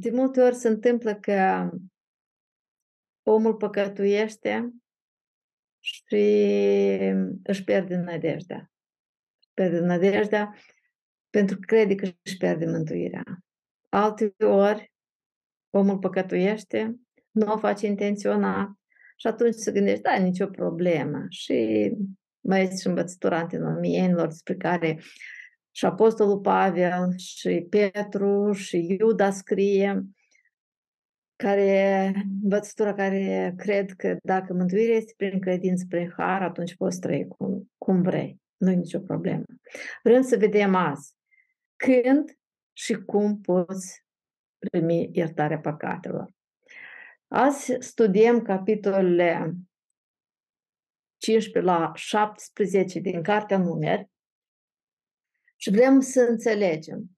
de multe ori se întâmplă că omul păcătuiește și își pierde nădejdea. Pierde nădejdea pentru că crede că își pierde mântuirea. Alte ori, omul păcătuiește, nu o face intenționat și atunci se gândește, da, nicio problemă. Și mai este și învățătura antinomienilor despre care și Apostolul Pavel și Petru și Iuda scrie, care, învățătura care cred că dacă mântuirea este prin credință, prin har, atunci poți trăi cum, cum vrei. Nu e nicio problemă. Vrem să vedem azi când și cum poți primi iertarea păcatelor. Azi studiem capitolele 15 la 17 din Cartea Numeri și vrem să înțelegem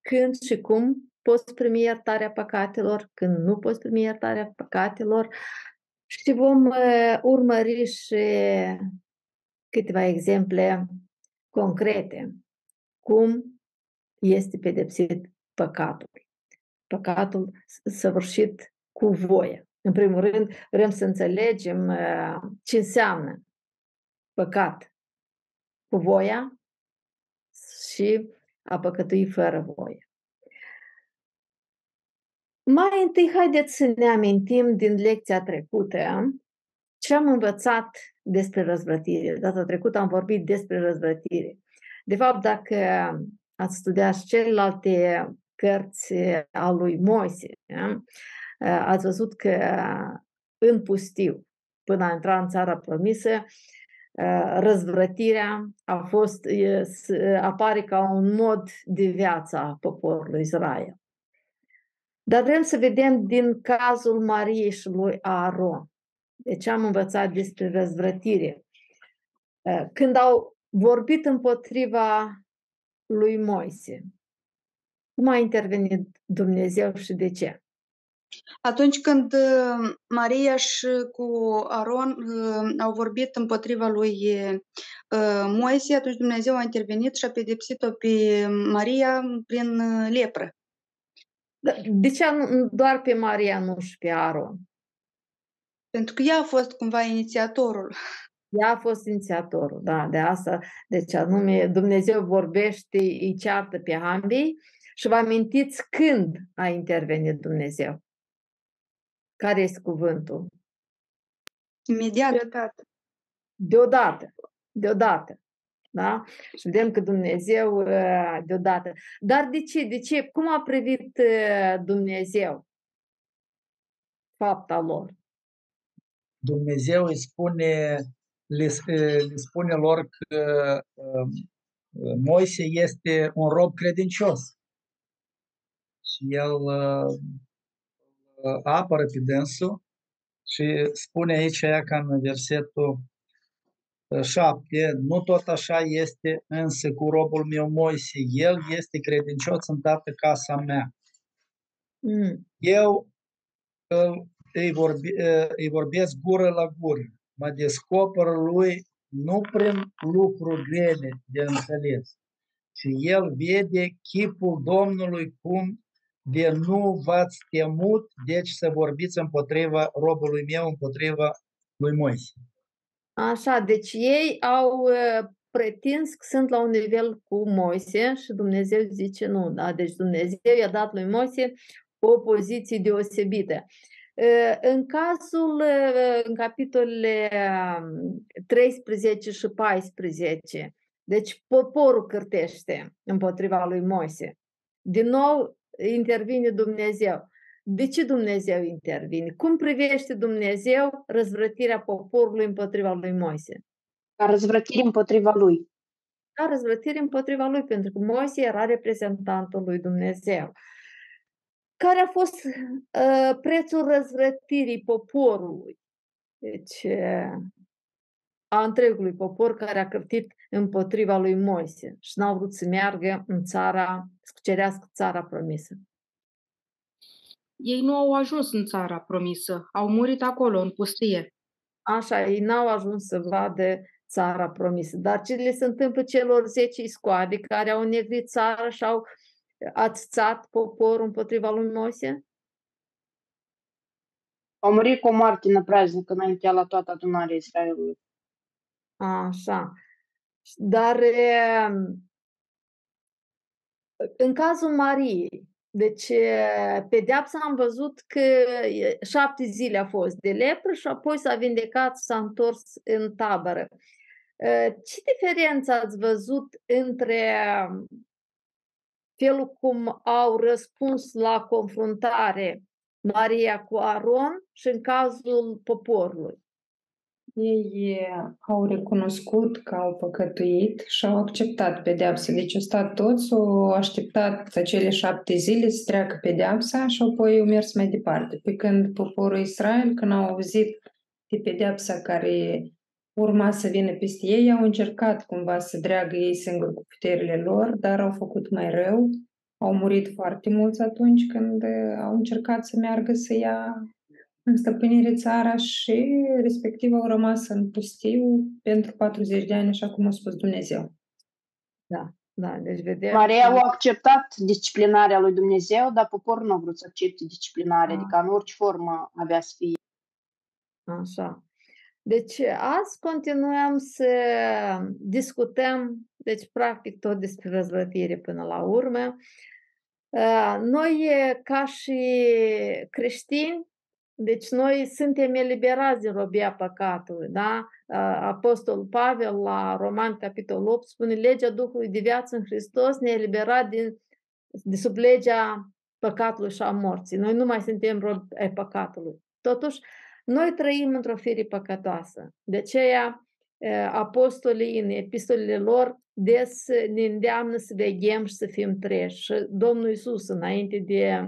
când și cum poți primi iertarea păcatelor, când nu poți primi iertarea păcatelor și vom uh, urmări și câteva exemple concrete. Cum este pedepsit păcatul. Păcatul săvârșit cu voie. În primul rând, vrem să înțelegem uh, ce înseamnă păcat cu voia și a păcătui fără voie. Mai întâi, haideți să ne amintim din lecția trecută ce am învățat despre răzvrătire. Data trecută am vorbit despre răzvrătire. De fapt, dacă ați studiat celelalte cărți a lui Moise, ați văzut că în pustiu, până a intra în țara promisă, răzvrătirea a fost, apare ca un mod de viață a poporului Israel. Dar vrem să vedem din cazul Mariei și lui Aaron. Deci am învățat despre răzvrătire. Când au vorbit împotriva lui Moise, cum a intervenit Dumnezeu și de ce? Atunci când uh, Maria și cu Aron uh, au vorbit împotriva lui uh, Moise, atunci Dumnezeu a intervenit și a pedepsit-o pe Maria prin lepră. Da, de ce doar pe Maria, nu și pe Aron? Pentru că ea a fost cumva inițiatorul. Ea a fost inițiatorul, da, de asta. Deci anume Dumnezeu vorbește, îi ceartă pe ambii și vă amintiți când a intervenit Dumnezeu. Care este cuvântul? Imediat. Deodată. Deodată. Deodată. Da? Și vedem că Dumnezeu uh, deodată. Dar de ce? De ce? Cum a privit uh, Dumnezeu fapta lor? Dumnezeu îi spune, le, le spune lor că uh, Moise este un rob credincios. Și el apără pe dânsul și spune aici ca în versetul 7, nu tot așa este însă cu robul meu Moise, el este credincios în toată casa mea. Mm. Eu îi, vorbi, îi vorbesc gură la gură, mă descoperă lui nu prin lucruri grele de înțeles, și el vede chipul Domnului cum de nu v-ați temut, deci să vorbiți împotriva robului meu, împotriva lui Moise. Așa, deci ei au uh, pretins că sunt la un nivel cu Moise și Dumnezeu zice nu, da? Deci Dumnezeu i-a dat lui Moise o poziție deosebită. Uh, în cazul, uh, în capitolele 13 um, și 14, deci poporul cârtește împotriva lui Moise. Din nou, intervine Dumnezeu. De ce Dumnezeu intervine? Cum privește Dumnezeu răzvrătirea poporului împotriva lui Moise? Ca răzvrătire împotriva lui. Ca răzvrătire împotriva lui, pentru că Moise era reprezentantul lui Dumnezeu. Care a fost uh, prețul răzvrătirii poporului? Deci, uh, a întregului popor care a cărtit împotriva lui Moise și n-au vrut să meargă în țara, să cucerească țara promisă. Ei nu au ajuns în țara promisă, au murit acolo, în pustie. Așa, ei n-au ajuns să vadă țara promisă. Dar ce le se întâmplă celor 10 scoade care au negrit țara și au a țat poporul împotriva lui Moise? Au murit cu o moarte năpraznică înaintea la toată adunarea Israelului. Așa. Dar e, în cazul Mariei, deci e, pedeapsa am văzut că e, șapte zile a fost de lepră și apoi s-a vindecat, s-a întors în tabără. E, Ce diferență ați văzut între felul cum au răspuns la confruntare Maria cu Aron și în cazul poporului? Ei au recunoscut că au păcătuit și au acceptat pedeapsa. Deci au stat toți, au așteptat acele șapte zile să treacă pedeapsa și apoi au mers mai departe. Pe când poporul Israel, când au auzit de pedeapsa care urma să vină peste ei, au încercat cumva să dreagă ei singuri cu puterile lor, dar au făcut mai rău. Au murit foarte mulți atunci când au încercat să meargă să ia în stăpânire țara și respectiv au rămas în pustiu pentru 40 de ani, așa cum a spus Dumnezeu. Da, da, deci vedem... Maria a acceptat disciplinarea lui Dumnezeu, dar poporul nu a vrut să accepte disciplinarea, Ah. adică în orice formă avea să fie. Așa. Deci azi continuăm să discutăm, deci practic tot despre răzvătire până la urmă. Uh, Noi, ca și creștini, deci noi suntem eliberați din robia păcatului, da? Uh, Apostolul Pavel la Roman, capitolul 8, spune legea Duhului de viață în Hristos ne-a eliberat din, de sub legea păcatului și a morții. Noi nu mai suntem robi ai păcatului. Totuși, noi trăim într-o fire păcătoasă. De aceea, eh, apostolii în epistolele lor des ne îndeamnă să veghem și să fim treji. Și Domnul Iisus, înainte de eh,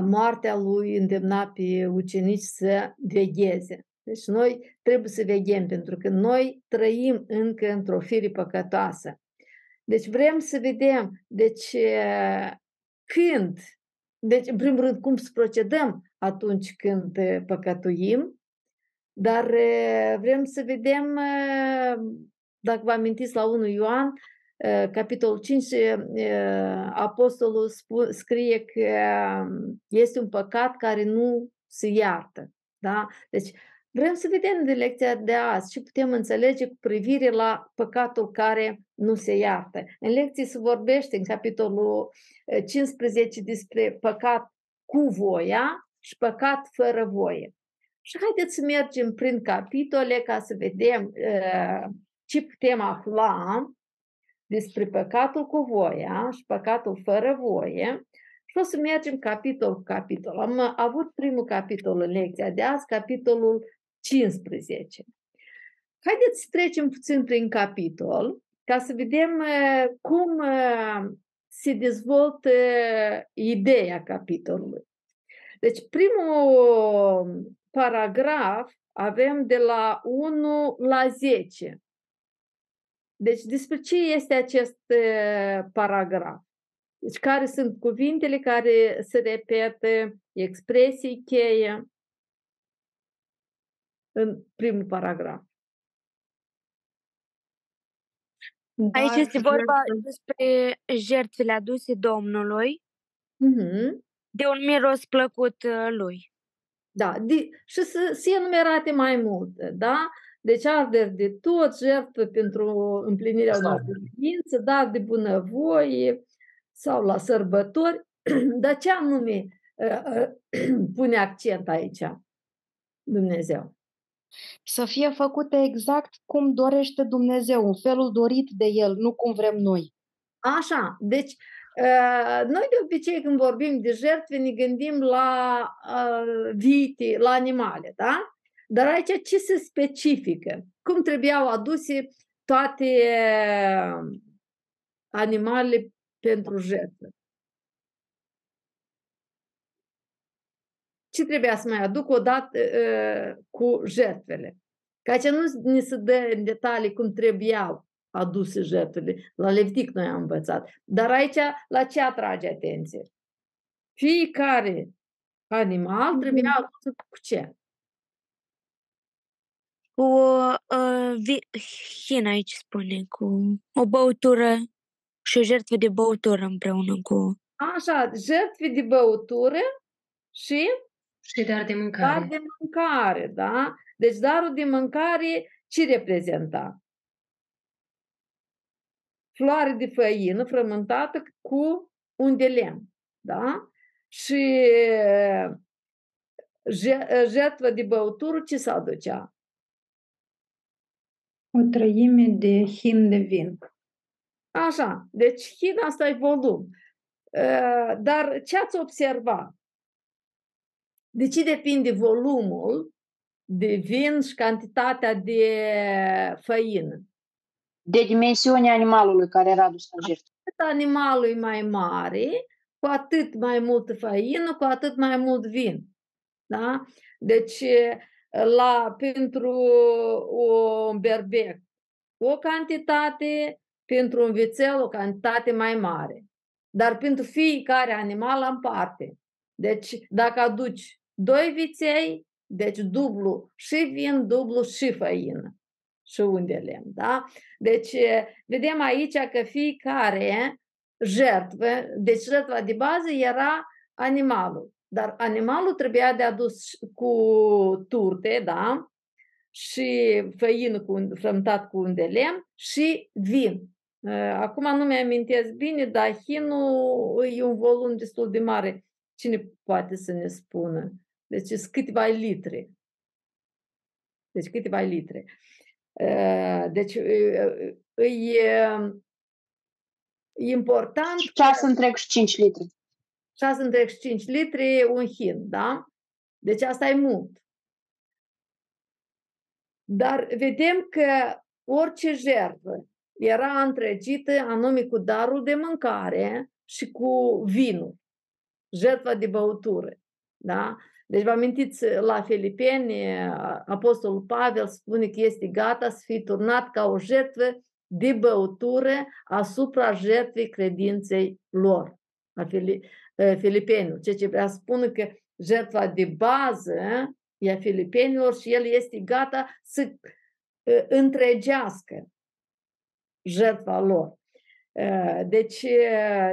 moartea lui, îndemna pe ucenici să vegheze. Deci noi trebuie să veghem, pentru că noi trăim încă într-o fire păcătoasă. Deci vrem să vedem, deci eh, când, deci în primul rând cum să procedăm atunci când eh, păcătuim, dar eh, vrem să vedem, eh, dacă vă amintiți la 1 Ioan, eh, capitolul 5, eh, apostolul spu- scrie că eh, este un păcat care nu se iartă. Da? Deci vrem să vedem de lecția de azi și putem înțelege cu privire la păcatul care nu se iartă. În lecție se vorbește în capitolul eh, 15 despre păcat cu voia și păcat fără voie. Și haideți să mergem prin capitole ca să vedem uh, ce putem afla despre păcatul cu voia și păcatul fără voie. Și o să mergem capitol cu capitol. Am uh, avut primul capitol în lecția de azi, capitolul 15. Haideți să trecem puțin prin capitol ca să vedem uh, cum uh, se dezvoltă ideea capitolului. Deci primul paragraf avem de la 1 la 10. Deci despre ce este acest eh, paragraf? Deci care sunt cuvintele care se repetă, expresii cheie în primul paragraf. Aici Dar este vorba jertfă- despre jertfele aduse Domnului Mhm. de un miros plăcut uh, lui. Da, de, și să se enumerate mai multe, da? Deci arderi de tot, jertfă pentru împlinirea unor Exact. credințe, dar de bunăvoie sau la sărbători. Dar ce anume uh, uh, pune accent aici Dumnezeu? Să fie făcute exact cum dorește Dumnezeu, în felul dorit de El, nu cum vrem noi. Așa, deci uh, noi de obicei când vorbim de jertfe ne gândim la uh, vite, la animale, da? Dar aici ce se specifică? Cum trebuiau aduse toate uh, animalele pentru jertfă? Ce trebuia să mai aduc odată uh, cu jertfele? Că aici nu ni se dă în detalii cum trebuiau aduse jertfele. La Levitic noi am învățat. Dar aici la ce atrage atenție? Fiecare animal trebuia adus cu ce? Cu uh, vi- hin aici spune, cu o băutură Și o jertfă de băutură împreună cu... Așa, jertfe de băutură și Și dar de dar mâncare. de mâncare, da? Deci darul de mâncare ce reprezenta? Floare de făină frământată cu un de lemn, da? Și je- jertfă de băutură ce se aducea? O trăime de hin de vin. Așa, deci hin asta e volum. Uh, Dar ce ați observat? De ce depinde volumul de vin și cantitatea de făină? De dimensiunea animalului care era dus la jertfă. cât animalul e mai mare, cu atât mai multă făină, cu atât mai mult vin. Da? Deci, la, pentru un berbec, o cantitate, pentru un vițel, o cantitate mai mare. Dar pentru fiecare animal în parte. Deci, dacă aduci doi viței, deci dublu și vin, dublu și făină. Și un de lemn, da? Deci, vedem aici că fiecare jertvă, deci jertva de bază era animalul. Dar animalul trebuia de adus cu turte, da? Și făină cu, un- frămtat cu un de lemn și vin. Uh, Acum nu mi-amintesc bine, dar hinul e un volum destul de mare. Cine poate să ne spună? Deci sunt câteva litri. Deci câteva litri. Uh, Deci uh, e e important 6 întreg și 5 litri. 6 întreg și 5 litri un hin, da? Deci asta e mult. Dar vedem că orice jertfă era întregită anume cu darul de mâncare și cu vinul, jertfa de băutură. Da? Deci vă amintiți la Filipeni, Apostolul Pavel spune că este gata să fie turnat ca o jertfă de băutură asupra jertfei credinței lor. A Fili- Filipenilor. Ceea ce vrea să spună că jertfa de bază e a filipenilor și el este gata să uh, întregească jertfa lor. Uh, Deci, uh,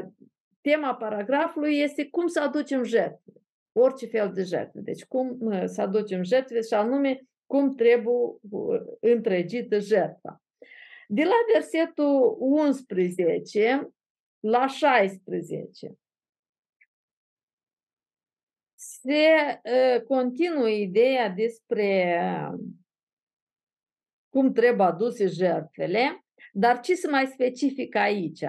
tema paragrafului este cum să aducem jertfe. Orice fel de jertfe. Deci, cum uh, să aducem jertfe și anume cum trebuie uh, întregită jertfa. De la versetul 11 la 16 se uh, continuă ideea despre uh, cum trebuie aduse jertfele, dar ce se mai specific aici?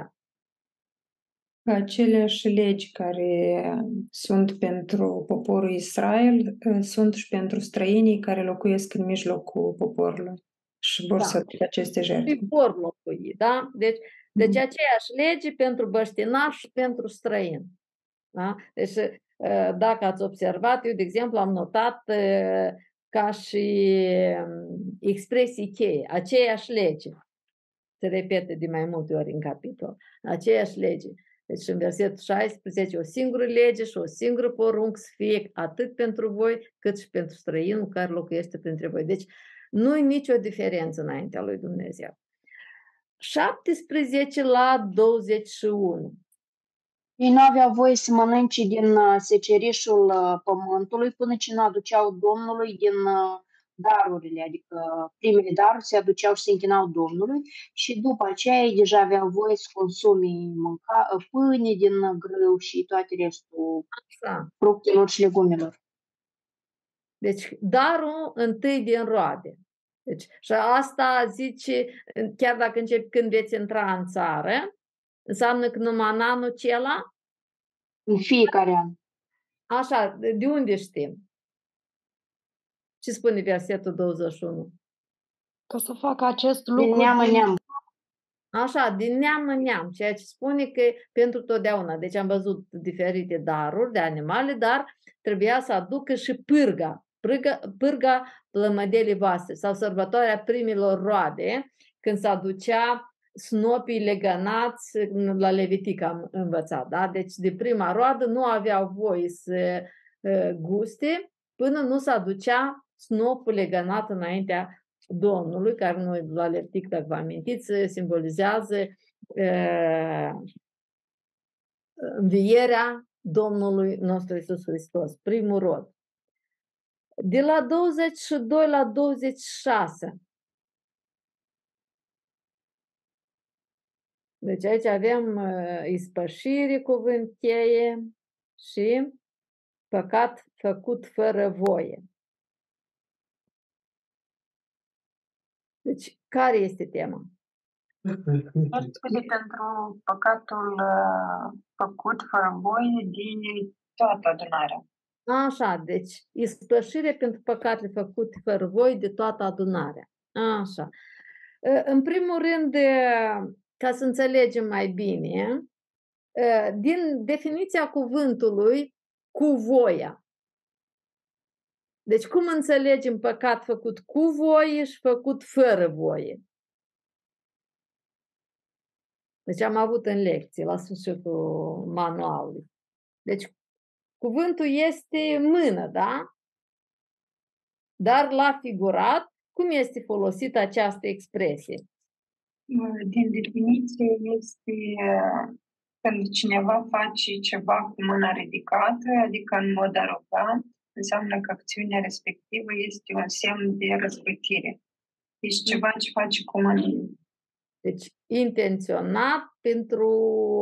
Că aceleași legi care sunt pentru poporul Israel uh, sunt și pentru străinii care locuiesc în mijlocul poporului și vor Da. să aducă aceste jertfe. Și vor locui, da? Deci, deci Mhm. aceeași lege pentru băștinaș și pentru străin. Da? Deci, uh, dacă ați observat, eu, de exemplu, am notat uh, ca și um, expresii cheie, aceeași lege. Se repete de mai multe ori în capitol. Aceeași lege. Deci în versetul 16, o singură lege și o singură poruncă să fie atât pentru voi, cât și pentru străinul care locuiește printre voi. Deci nu e nicio diferență înaintea lui Dumnezeu. 17 la 21. Ei nu aveau voie să mănânce din uh, secerișul uh, pământului până ce nu aduceau Domnului din uh, darurile, adică primele daruri se aduceau și se închinau Domnului și după aceea ei deja aveau voie să consume mânca, uh, pâine din uh, grâu și toate restul Da. fructelor și legumelor. Deci darul întâi din roade. Deci, și asta zice, chiar dacă începi când veți intra în țară, înseamnă că numai în anul acela, În fiecare an. așa, de de unde știm? Ce spune versetul 21? Ca să facă acest Din lucru neam în din- neam. Așa, din neam în neam, ceea ce spune că pentru totdeauna. Deci am văzut diferite daruri de animale, dar trebuia să aducă și pârga, pârga, pârga plămădelii voastre sau sărbătoarea primilor roade, când se aducea snopii legănați la Levitic am învățat. Da? Deci de prima roadă nu aveau voie să uh, guste până nu se aducea snopul legănat înaintea Domnului, care noi la Levitic, dacă vă amintiți, simbolizează uh, învierea Domnului nostru Isus Hristos, primul rod. De la 22 la 26. Deci aici avem uh, ispășire, cuvânt cheie și păcat făcut fără voie. Deci, care este tema? Scuze pentru păcatul uh, făcut fără voie din toată adunarea. Așa, deci ispășire pentru păcatele făcute fără voie de toată adunarea. Așa. Uh, în primul rând, uh, ca să înțelegem mai bine, din definiția cuvântului cu voia. Deci cum înțelegem păcat făcut cu voie și făcut fără voie? Deci am avut în lecție la sfârșitul manualului. Deci cuvântul este mână, da? Dar la figurat, cum este folosită această expresie? Din definiție este când cineva face ceva cu mâna ridicată, adică în mod arogant, înseamnă că acțiunea respectivă este un semn de răzbătire. Deci ceva ce face cu mâna. Deci intenționat pentru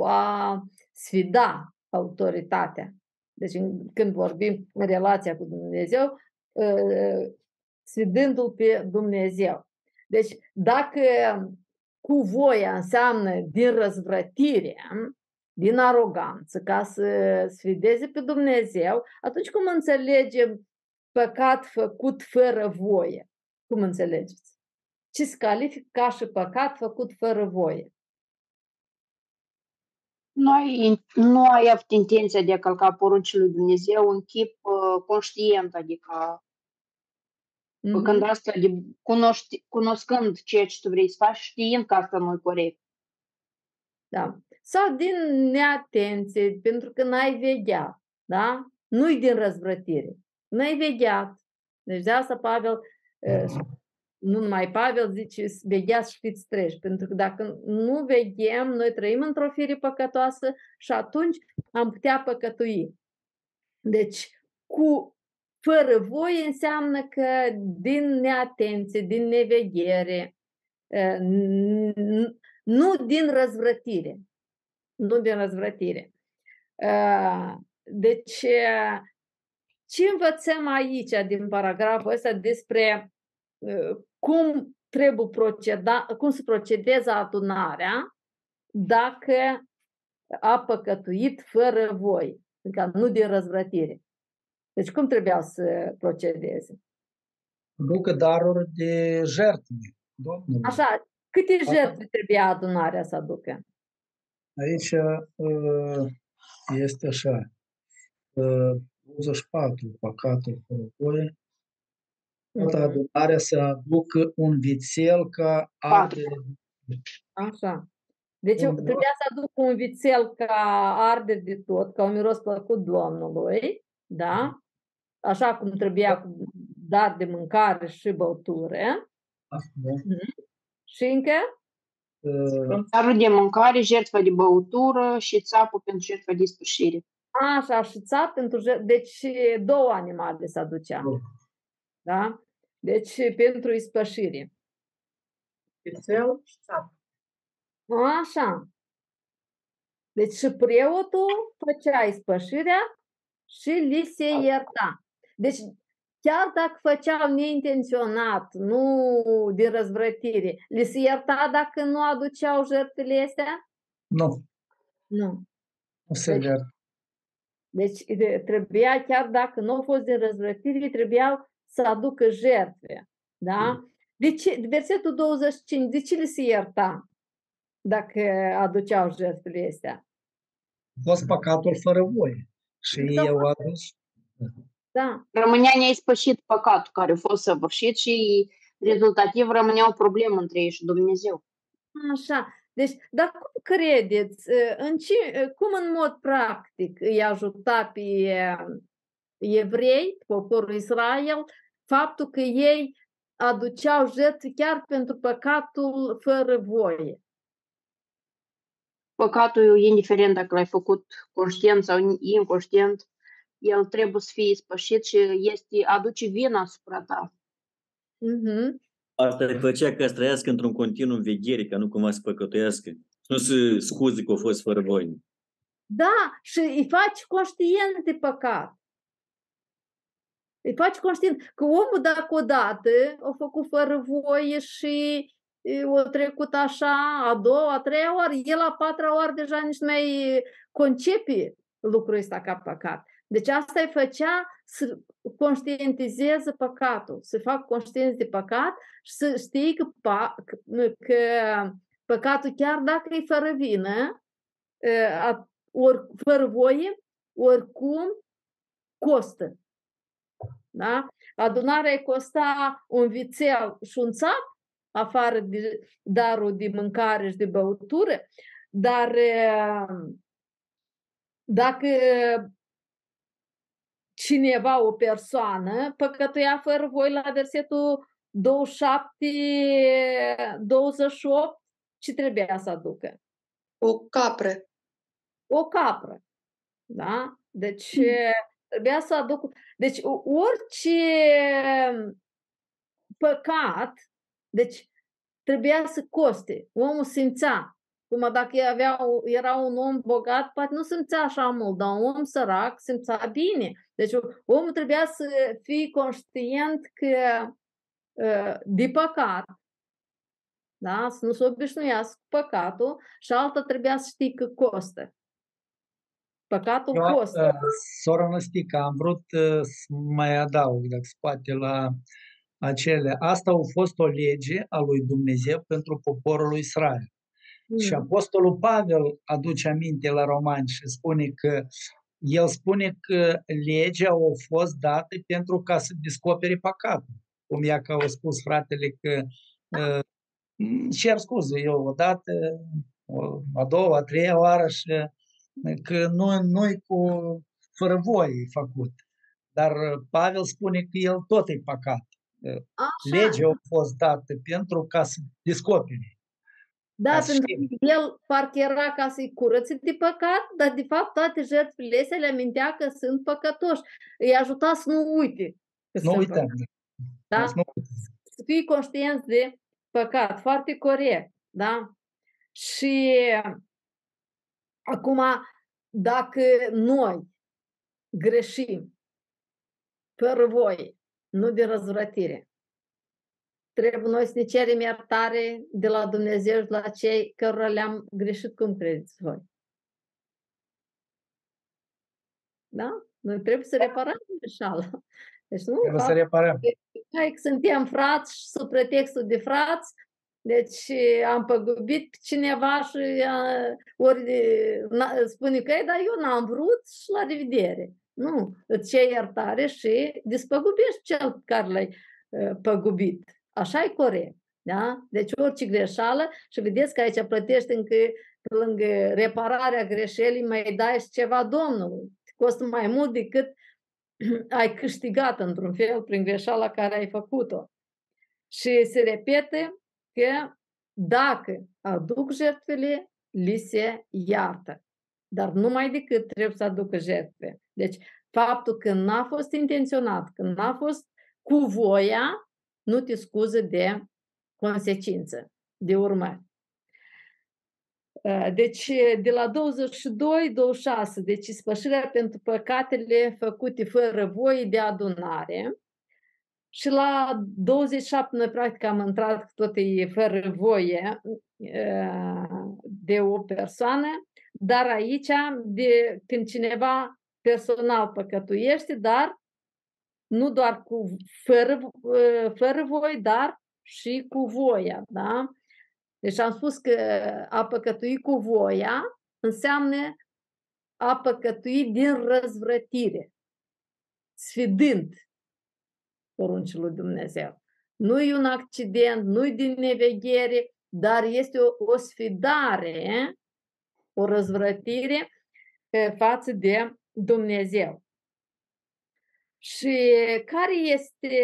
a sfida autoritatea. Deci când vorbim în relația cu Dumnezeu, sfidându-L pe Dumnezeu. Deci dacă cu voia înseamnă din răzvrătire, din aroganță, ca să sfideze pe Dumnezeu, atunci cum înțelegem păcat făcut fără voie? Cum înțelegeți? Ce se califică ca și păcat făcut fără voie? Nu ai, nu ai avut intenția de a călca poruncile lui Dumnezeu în chip uh, conștient, adică mm-hmm. când asta de cunoști, cunoscând ceea ce tu vrei să faci, știind că asta nu e corect. Da. Sau din neatenție, pentru că n-ai vegheat, da? Nu-i din răzvrătire. N-ai vegheat. Deci de asta Pavel, nu numai Pavel, zice, vegheați și fiți treji. Pentru că dacă nu veghem, noi trăim într-o fire păcătoasă și atunci am putea păcătui. Deci, cu fără voie înseamnă că din neatenție, din neveghere, nu din răzvrătire. Nu din răzvrătire. Deci, ce învățăm aici din paragraful ăsta despre cum trebuie proceda, cum să procedeze adunarea dacă a păcătuit fără voi, adică nu din răzvrătire. Deci cum trebuia să procedeze? Ducă daruri de jertfe. Domnului. Așa, Câte jertfe trebuia adunarea să aducă? Aici uh, este așa. 24, uh, păcatul fără voie. Toată mhm. adunarea să aducă un vițel ca ardere. Așa. Deci un trebuia să aducă un vițel ca arde de tot, ca un miros plăcut Domnului, da? Așa cum trebuia cu dar de mâncare și băutură. Da. Mm-hmm. Și încă? Darul de mâncare, jertfa de băutură și țapul pentru jertfa de spășire. Așa, și țap pentru jertfa. Deci două animale se aducea. Da? Deci pentru ispășire. Pițel și țap. Așa. Deci și preotul făcea ispășirea și li se ierta. Deci chiar dacă făceau neintenționat, nu din răzvrătire, li se ierta dacă nu aduceau jertfele astea? Nu. Nu. Nu se deci, Deci trebuia, chiar dacă nu au fost din răzvrătire, trebuiau să aducă jertfe. Da? De ce, versetul 25, de ce li se ierta dacă aduceau jertfele astea? A fost păcatul fără voie. Și da. ei au adus da. Rămânea neispășit păcatul care a fost săvârșit și rezultativ rămânea o problemă între ei și Dumnezeu. Așa. Deci, dar cum credeți, în ce, cum în mod practic îi ajuta pe evrei, poporul Israel, faptul că ei aduceau jertfe chiar pentru păcatul fără voie? păcatul, indiferent dacă l-ai făcut conștient sau inconștient, el trebuie să fie spășit și este, aduce vina asupra ta. Mhm. Asta îi făcea ca să trăiască într-un continuu veghere, ca nu cumva să păcătuiască. Nu să scuze că a fost fără voie. Da, și îi faci conștient de păcat. Îi faci conștient că omul dacă odată a făcut fără voie și e, o trecut așa, a doua, a treia oară, el a patra oară deja nici nu mai concepe lucrul ăsta ca păcat. Deci asta îi făcea să conștientizeze păcatul, să fac conștient de păcat și să știi că, pa, că păcatul chiar dacă e fără vină, a, ori fără voie, oricum costă. Da? Adunarea îi costa un vițel și un țap, afară de darul de mâncare și de băutură, dar dacă cineva, o persoană, păcătuia fără voi la versetul 27, 28, ce trebuia să aducă? O capră. O capră. Da? Deci trebuia să aduc. Deci orice păcat, deci trebuia să coste. Omul simțea. Cum dacă avea, era un om bogat, poate nu simțea așa mult, dar un om sărac simțea bine. Deci omul trebuia să fie conștient că de păcat, da? să nu se obișnuiască cu păcatul și alta trebuia să știi că costă. Păcatul Eu, costă. Uh, Sora Năstica, am vrut uh, să mai adaug, dacă se poate, la acele. Asta a fost o lege a lui Dumnezeu pentru poporul lui Israel. Mm. Și Apostolul Pavel aduce aminte la romani și spune că el spune că legea a fost dată pentru ca să descopere păcatul. Cum ea că au spus fratele că uh, cer scuze eu odată, a doua, a treia oară și că nu, nu cu fără voie făcut. Dar Pavel spune că el tot e păcat. Așa. Legea a fost dată pentru ca să descopere. Da, ca pentru că el parcă era ca să-i curățe de păcat, dar de fapt toate jertfele astea le amintea că sunt păcătoși. Îi ajuta să nu uite. Nu uităm. Da? Să fii conștient de păcat. Foarte corect. Da? Și acum, dacă noi greșim fără voi, nu de răzvrătire, trebuie noi să ne cerem iertare de la Dumnezeu și la cei cărora le-am greșit, cum credeți voi? Da? Noi trebuie să reparăm greșeala. Deci nu trebuie să reparăm. Hai că suntem frați și sub pretextul de frați, deci am păgubit pe cineva și ori spune că dar eu n-am vrut și la revedere. Nu, îți cei iertare și despăgubești cel care l-ai păgubit. Așa e corect. Da? Deci orice greșeală și vedeți că aici plătești încă pe lângă repararea greșelii mai dai și ceva Domnului. Costă mai mult decât ai câștigat într-un fel prin greșeala care ai făcut-o. Și se repete că dacă aduc jertfele, li se iartă. Dar numai decât trebuie să aducă jertfe. Deci faptul că n-a fost intenționat, că n-a fost cu voia, nu te scuză de consecință, de urmă. Deci, de la 22-26, deci spășirea pentru păcatele făcute fără voie de adunare. Și la 27, noi practic am intrat tot e fără voie de o persoană, dar aici, de, când cineva personal păcătuiește, dar nu doar cu fără, fără voi, dar și cu voia, da? Deci am spus că a păcătui cu voia înseamnă a păcătui din răzvrătire, sfidând poruncii lui Dumnezeu. Nu e un accident, nu e din neveghere, dar este o, o sfidare, o răzvrătire față de Dumnezeu. Și care este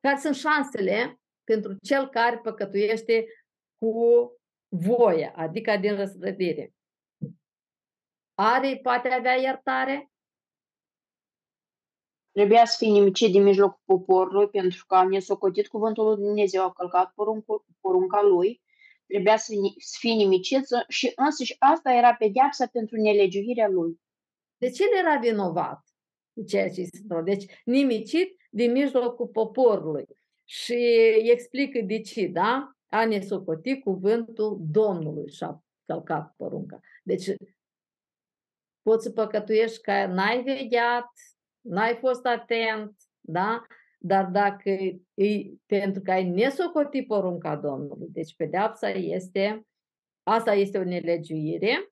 care sunt șansele pentru cel care păcătuiește cu voia, adică din răsvrăbire. Are, poate avea iertare? Trebuia să fie nimicit din mijlocul poporului pentru că a nesocotit cuvântul lui Dumnezeu, a călcat poruncul, porunca lui, trebuia să, să fie nimicit și însăși asta era pedeapsa pentru nelegiuirea lui. Deci el era vinovat de ceea ce se Deci nimicit din mijlocul poporului. Și explică de ce, da? A nesocoti cuvântul Domnului și a călcat porunca. Deci poți să păcătuiești că n-ai vegheat, n-ai fost atent, da? Dar dacă e, pentru că ai nesocotit porunca Domnului, deci pedeapsa este, asta este o nelegiuire.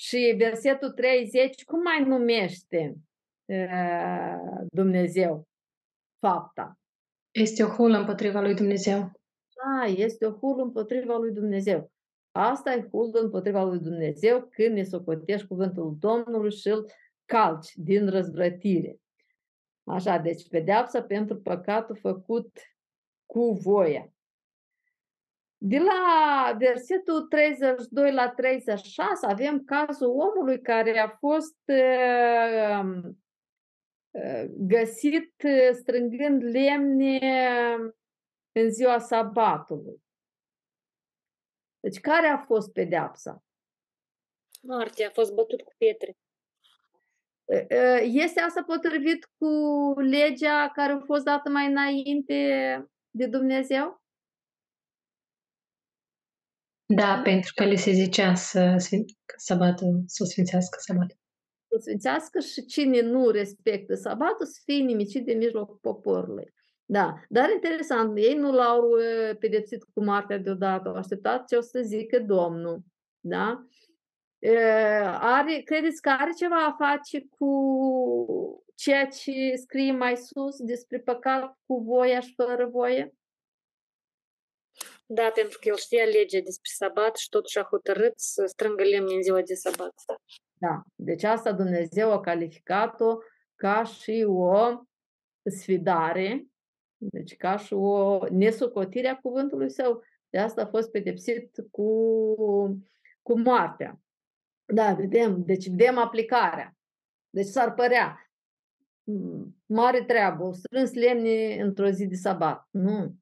Și versetul 30, cum mai numește uh, Dumnezeu fapta? Este o hulă împotriva lui Dumnezeu. Da, este o hulă împotriva lui Dumnezeu. Asta e hulă împotriva lui Dumnezeu când ne socotești cuvântul Domnului și îl calci din răzvrătire. Așa, deci pedeapsa pentru păcatul făcut cu voia. De la versetul 32 la 36 avem cazul omului care a fost uh, uh, găsit uh, strângând lemne în ziua sabatului. Deci care a fost pedeapsa? Moartea, a fost bătut cu pietre. Este asta potrivit cu legea care a fost dată mai înainte de Dumnezeu? Da, pentru că le se zicea să, sabatul, să sfințească sabatul. Să sfințească și cine nu respectă sabatul să fie nimicit de mijlocul poporului. Da, dar interesant, ei nu l-au pedepsit cu moartea deodată, au așteptat ce o să zică Domnul. Da? are, credeți că are ceva a face cu ceea ce scrie mai sus despre păcat cu voia și fără voie? Da, pentru că el știa legea despre sabat și totuși a hotărât să strângă lemne în ziua de sabat. Da, deci asta Dumnezeu a calificat-o ca și o sfidare, deci ca și o nesocotire a cuvântului său. De asta a fost pedepsit cu, cu moartea. Da, vedem. Deci vedem aplicarea. Deci s-ar părea mare treabă, o strâns lemne într-o zi de sabat. Nu.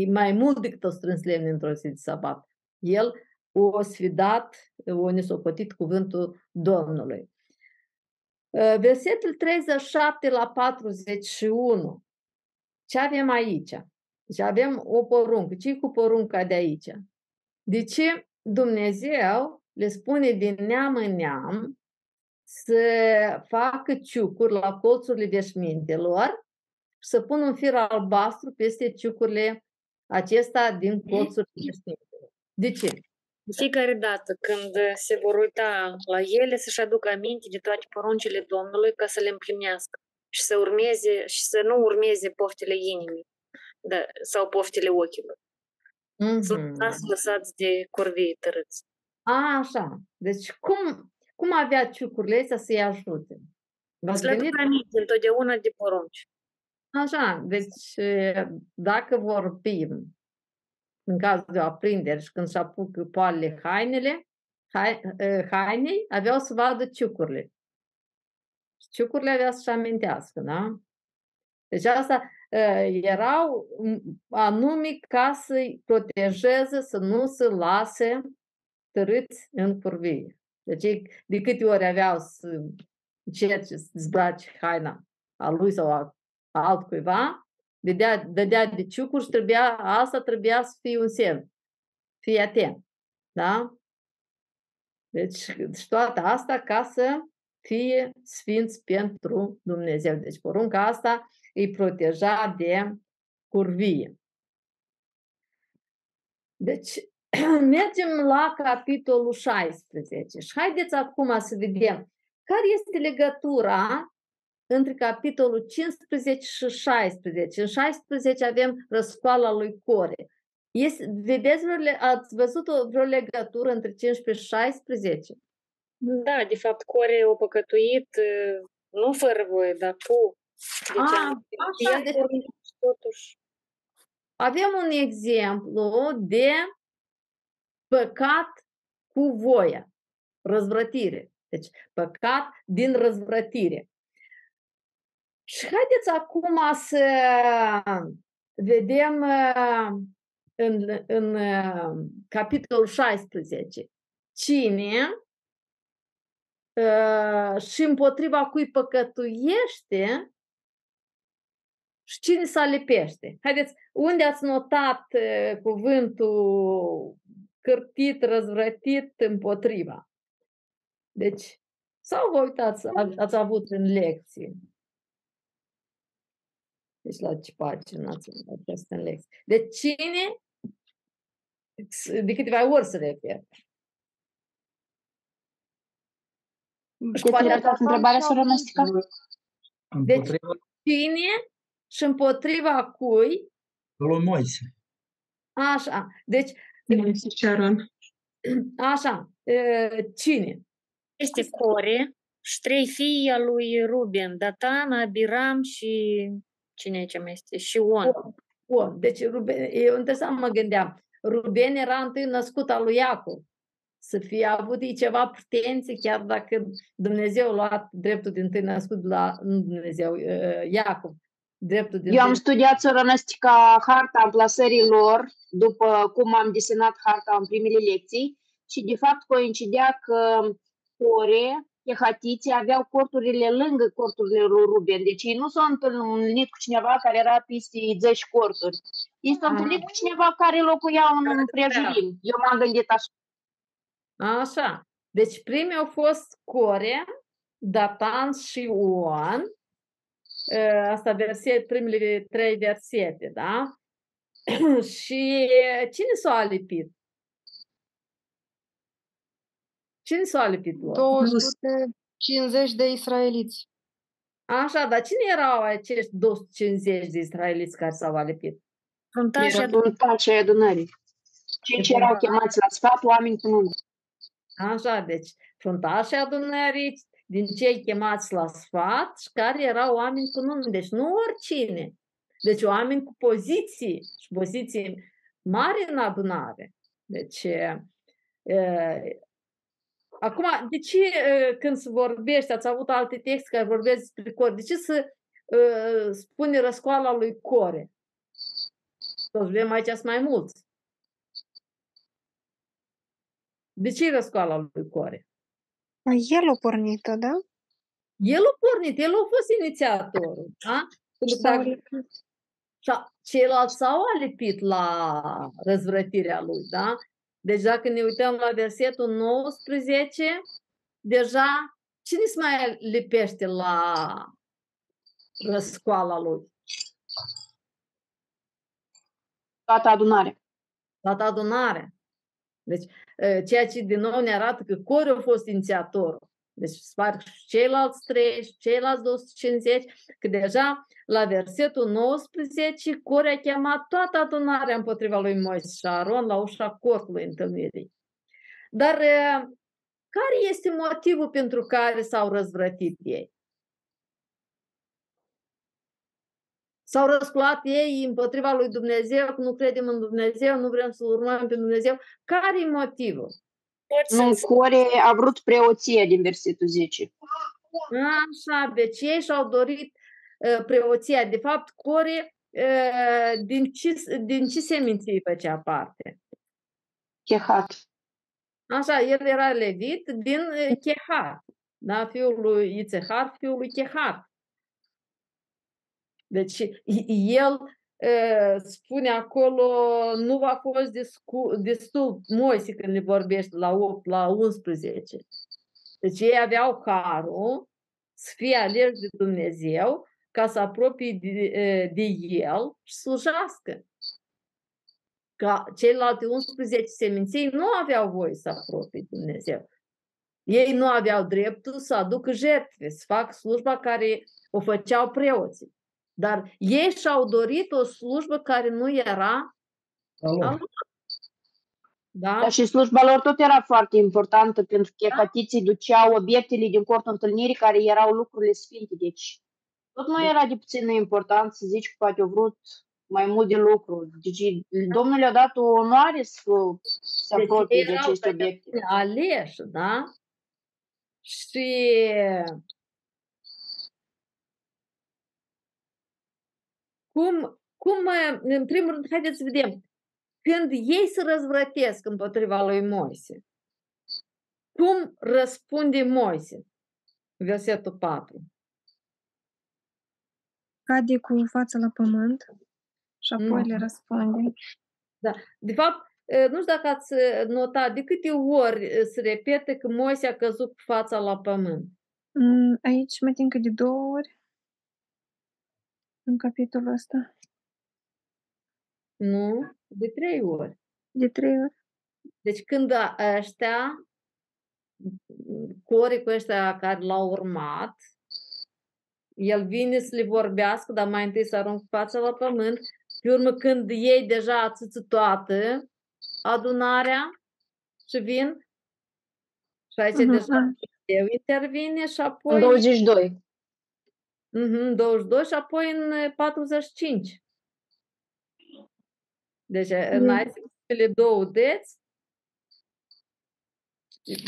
E mai mult decât o strâns lemne într-o zi de sabat. El o sfidat, o nesocotit cuvântul Domnului. Ă, versetul 37 la 41. Ce avem aici? Deci avem o poruncă. ce cu porunca de aici? De ce Dumnezeu le spune din neam în neam să facă ciucuri la colțurile veșmintelor și să pună un fir albastru peste ciucurile acesta din colțurile veșmintelor. De ce? De fiecare dată când se vor uita la ele, să-și aducă aminte de toate poruncile Domnului ca să le împlinească și să urmeze și să nu urmeze poftele inimii da, sau poftele ochilor. Mm-hmm. Sunt lăsați de corvii tărâți. A, așa. Deci cum, cum avea ciucurile astea să-i ajute? V-ați gândit? aminte întotdeauna de porunci. Așa, deci dacă vorbim în caz de o aprindere și când se apucă poalele hainele, hainei, aveau să vadă ciucurile. Ciucurile avea să-și amintească, da? Deci asta erau anume ca să-i protejeze, să nu se lase tărâți în curvie. Deci de câte ori aveau să încerce să zbraci haina a lui sau a, a altcuiva, dădea, dădea de ciucuri și trebuia, asta trebuia să fie un semn. Fii atent. Da? Deci, și toată asta ca să fie sfinți pentru Dumnezeu. Deci porunca asta îi proteja de curvie. Deci, mergem la capitolul 16 și haideți acum să vedem care este legătura între capitolul 15 și 16. În 16 avem răscoala lui Core. Este, vedeți, ați văzut o, vreo legătură între 15 și 16? Da, de fapt, Core a păcătuit nu fără voie, dar cu. Deci, A, așa, deci, totuși. Avem un exemplu de păcat cu voia, răzvrătire. Deci păcat din răzvrătire. Și haideți acum să vedem în, în capitolul 16 cine și împotriva cui păcătuiește și cine se alipește. Haideți, unde ați notat cuvântul cârtit, răzvrătit, împotriva? Deci, sau vă uitați, ați avut în lecții. Deci la ce pagină ați avut în lecții. Deci cine, de câteva ori se refer. Deci, întrebarea, soră Năstica? Deci, cine și împotriva cui? Lui Moise. Așa. Deci, Moise și Aron. Așa. Cine? Este Core și trei fii al lui Ruben, Datan, Abiram și cine ce mai este? Și On. On. Deci Ruben, eu interesant mă gândeam. Ruben era întâi născut al lui Iacov. Să fie avut ceva pretenții, chiar dacă Dumnezeu a luat dreptul din tâi născut la nu Dumnezeu, Iacov. Dreptul din Eu am studiat Sorănăstica harta amplasării lor, după cum am desenat harta în primele lecții, și de fapt coincidea că ore, Hatiții aveau corturile lângă corturile lui Ruben. Deci ei nu s-au întâlnit cu cineva care era peste 10 corturi. Ei s-au întâlnit cu cineva care locuia în împrejurim. Eu m-am gândit așa. Așa. Deci primii au fost Core, Datan și Oan. Asta verset, primele trei versete, da? și cine s-a alipit? Cine s-a alipit lor? 250 de israeliți. Așa, dar cine erau acești 250 de israeliți care s-au alipit? Fruntașii adunării. adunării. Cei ce erau chemați la sfat, oameni cu nume. Așa, deci fruntașii adunării, din cei chemați la sfat și care erau oameni cu nume. Deci nu oricine. Deci oameni cu poziții și poziții mari în adunare. Deci Acum, de ce când se vorbește, ați avut alte texte care vorbesc despre core, de ce să uh, spune răscoala lui core? Toți vedem aici sunt mai mulți. De ce e răscoala lui core? El a pornit-o, da? El a pornit, el a fost inițiatorul, da? Și ceilalți s-au alipit la răzvrătirea lui, da? Deci dacă ne uităm la versetul 19, deja cine se mai lipește la răscoala lui? Toată adunarea. Toată adunarea. Deci, ceea ce din nou ne arată că Core a fost inițiatorul. Deci sparg și ceilalți trei și ceilalți 250, că deja la versetul 19, Core a chemat toată adunarea împotriva lui Moise și Aron la ușa cortului întâlnirii. Dar care este motivul pentru care s-au răzvrătit ei? S-au răsculat ei împotriva lui Dumnezeu, că nu credem în Dumnezeu, nu vrem să-L urmăm pe Dumnezeu. Care e motivul? Nu, Core a vrut preoție din versetul 10. Așa, deci ei și-au dorit uh, preoția. De fapt, Core uh, din ce, din ce seminții făcea parte? Chehat. Așa, el era levit din uh, Chehat, da? fiul lui Ițehar, fiul lui Chehat. Deci el spune acolo, nu va fost destul Moise când le vorbește la 8, la 11. Deci ei aveau harul să fie aleși de Dumnezeu ca să apropie de, de El și slujească. Ca ceilalte 11 seminței nu aveau voie să apropie de Dumnezeu. Ei nu aveau dreptul să aducă jertfe, să facă slujba care o făceau preoții. Dar ei și-au dorit o slujbă care nu era a lor. Da? Dar și slujba lor tot era foarte importantă, pentru că chetiții da. duceau obiectele din cortul întâlnirii care erau lucrurile sfinte. Deci tot nu era de puțină importanță să zici că poate au vrut mai mult de lucru. Deci Domnul le-a dat o onoare să se Deci apropie de erau aceste pe obiecte. aleși, da? Și cum, cum, în primul rând, haideți să vedem, când ei se răzvrătesc împotriva lui Moise, cum răspunde Moise? Versetul 4. Cade cu fața la pământ și apoi Mhm. le răspunde. De fapt, nu știu dacă ați notat, de câte ori se repete că Moise a căzut cu fața la pământ. Mm, Aici mă tin că de două ori în capitolul ăsta. Nu? De trei ori. De trei ori. Deci când ăștia, corii cu ăștia care l-au urmat, el vine să le vorbească, dar mai întâi să arunc fața la pământ. Pe urmă, când ei deja ațâță toată adunarea și vin, și aici Mhm, deja ah. eu intervine și În apoi 22. Mhm, 22 și apoi în eh, 45. Deci în Mm. aici cele două deți.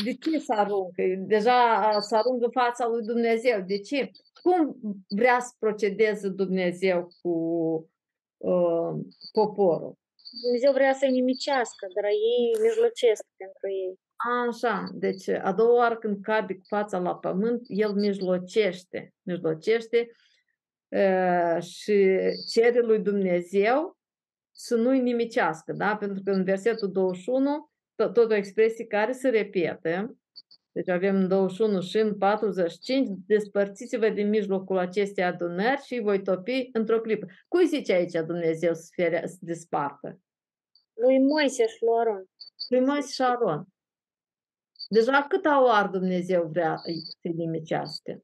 De ce să aruncă? Deja să aruncă în fața lui Dumnezeu. De ce? Cum vrea să procedeze Dumnezeu cu uh, poporul? Dumnezeu vrea să-i nimicească, dar ei mijlocesc pentru ei. Așa, deci a doua oară când cade cu fața la pământ, el mijlocește, mijlocește uh, și cere lui Dumnezeu să nu-i nimicească, da? Pentru că în versetul 21, tot, tot o expresie care se repetă, deci avem în 21 și în 45, despărțiți-vă din mijlocul acestei adunări și îi voi topi într-o clipă. Cui zice aici Dumnezeu să, fie, să despartă? Lui Moise și lui Aron. Lui Moise și Aron. Deja câta oară Dumnezeu vrea să-i nimicească?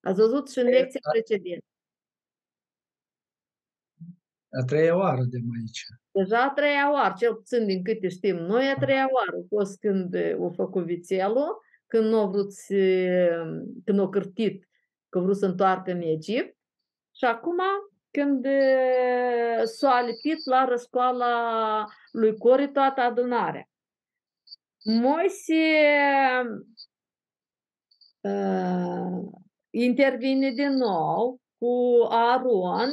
Ați văzut și în lecția precedentă. A treia oară de aici. Deja a treia oară, cel puțin din câte știm noi, a treia oară a fost când o făcut vițelul, când nu a vrut să, când a cârtit că a vrut să întoarcă în Egipt și acum când eh, s-a lipit la răscoala lui Cori toată adunarea. Moise uh, intervine din nou cu Aaron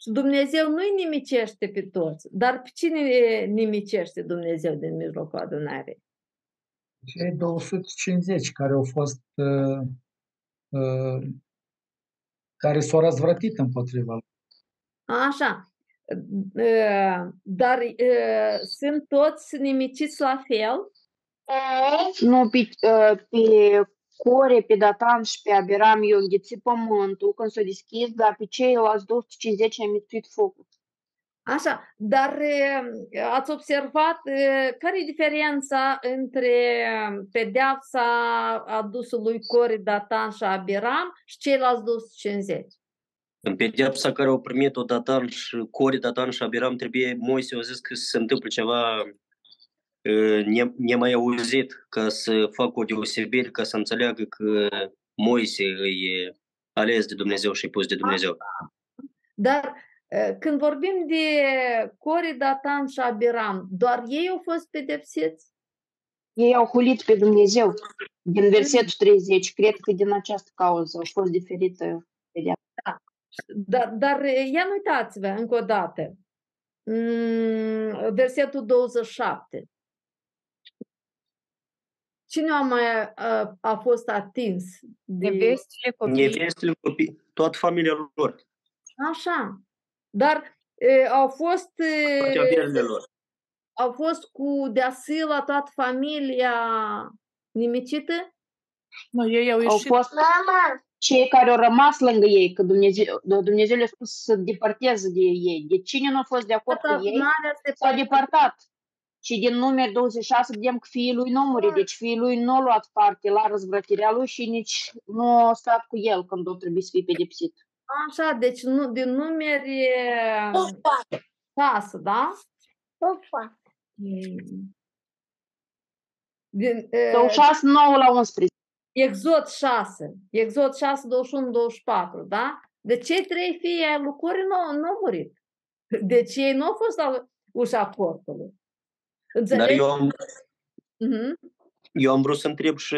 și Dumnezeu nu-i nimicește pe toți, dar pe cine nimicește Dumnezeu din mijlocul adunării? Cei 250 care au fost uh, uh, care s-au răzvrătit împotriva lui. Așa. Uh, Dar uh, sunt toți nimiciți la fel? Nu, pe, uh, pe Core, pe Datan și pe Abiram i-a înghițit pământul când s-a deschis, dar pe ceilalți 250 i-a mistuit focul. Așa, dar uh, ați observat uh, care e diferența între pedeapsa adusului Core, Datan și Abiram și ceilalți 250? În pedeapsa care au primit-o Datan și Core, Datan și Abiram, trebuie, Moise a zis că se întâmplă ceva uh, ne, nemai auzit ca să facă o deosebire, ca să înțeleagă că Moise îi ales de Dumnezeu și pus de Dumnezeu. Dar uh, când vorbim de Core, Datan și Abiram, doar ei au fost pedepsiți? Ei au hulit pe Dumnezeu. Din versetul 30, cred că din această cauză a fost diferită pedeapsa. Dar, dar ia nu uitați-vă încă o dată. Mm, versetul 27. Cine a mai a, a fost atins? De... Nevestile copiii. Nevestele copii, toată familia lor, Așa. Dar e, au fost e, toate averile lor. au fost cu deasila toată familia nimicită? Nu, ei au Au ieșit. fost cei care au rămas lângă ei, că Dumnezeu, Dumnezeu le-a spus să depărteze de ei. De cine nu a fost de acord Toată cu ei, adunarea se s-a depărtat. Și din numeri 26 vedem că fiii lui nu muri, deci fiii lui nu au luat parte la răzvrătirea lui și nici nu au stat cu el când o trebuie să fie pedepsit. Așa, deci nu, din numeri șase, da? Mm. Din, e, 26, 9 la 11. Exod 6, Exod 6, 21, 24, da? De ce trei fii ai lui Core nu, nu au murit? Deci ei nu au fost la ușa cortului. Dar Înțelegi? eu am, Mhm. eu am vrut să întreb și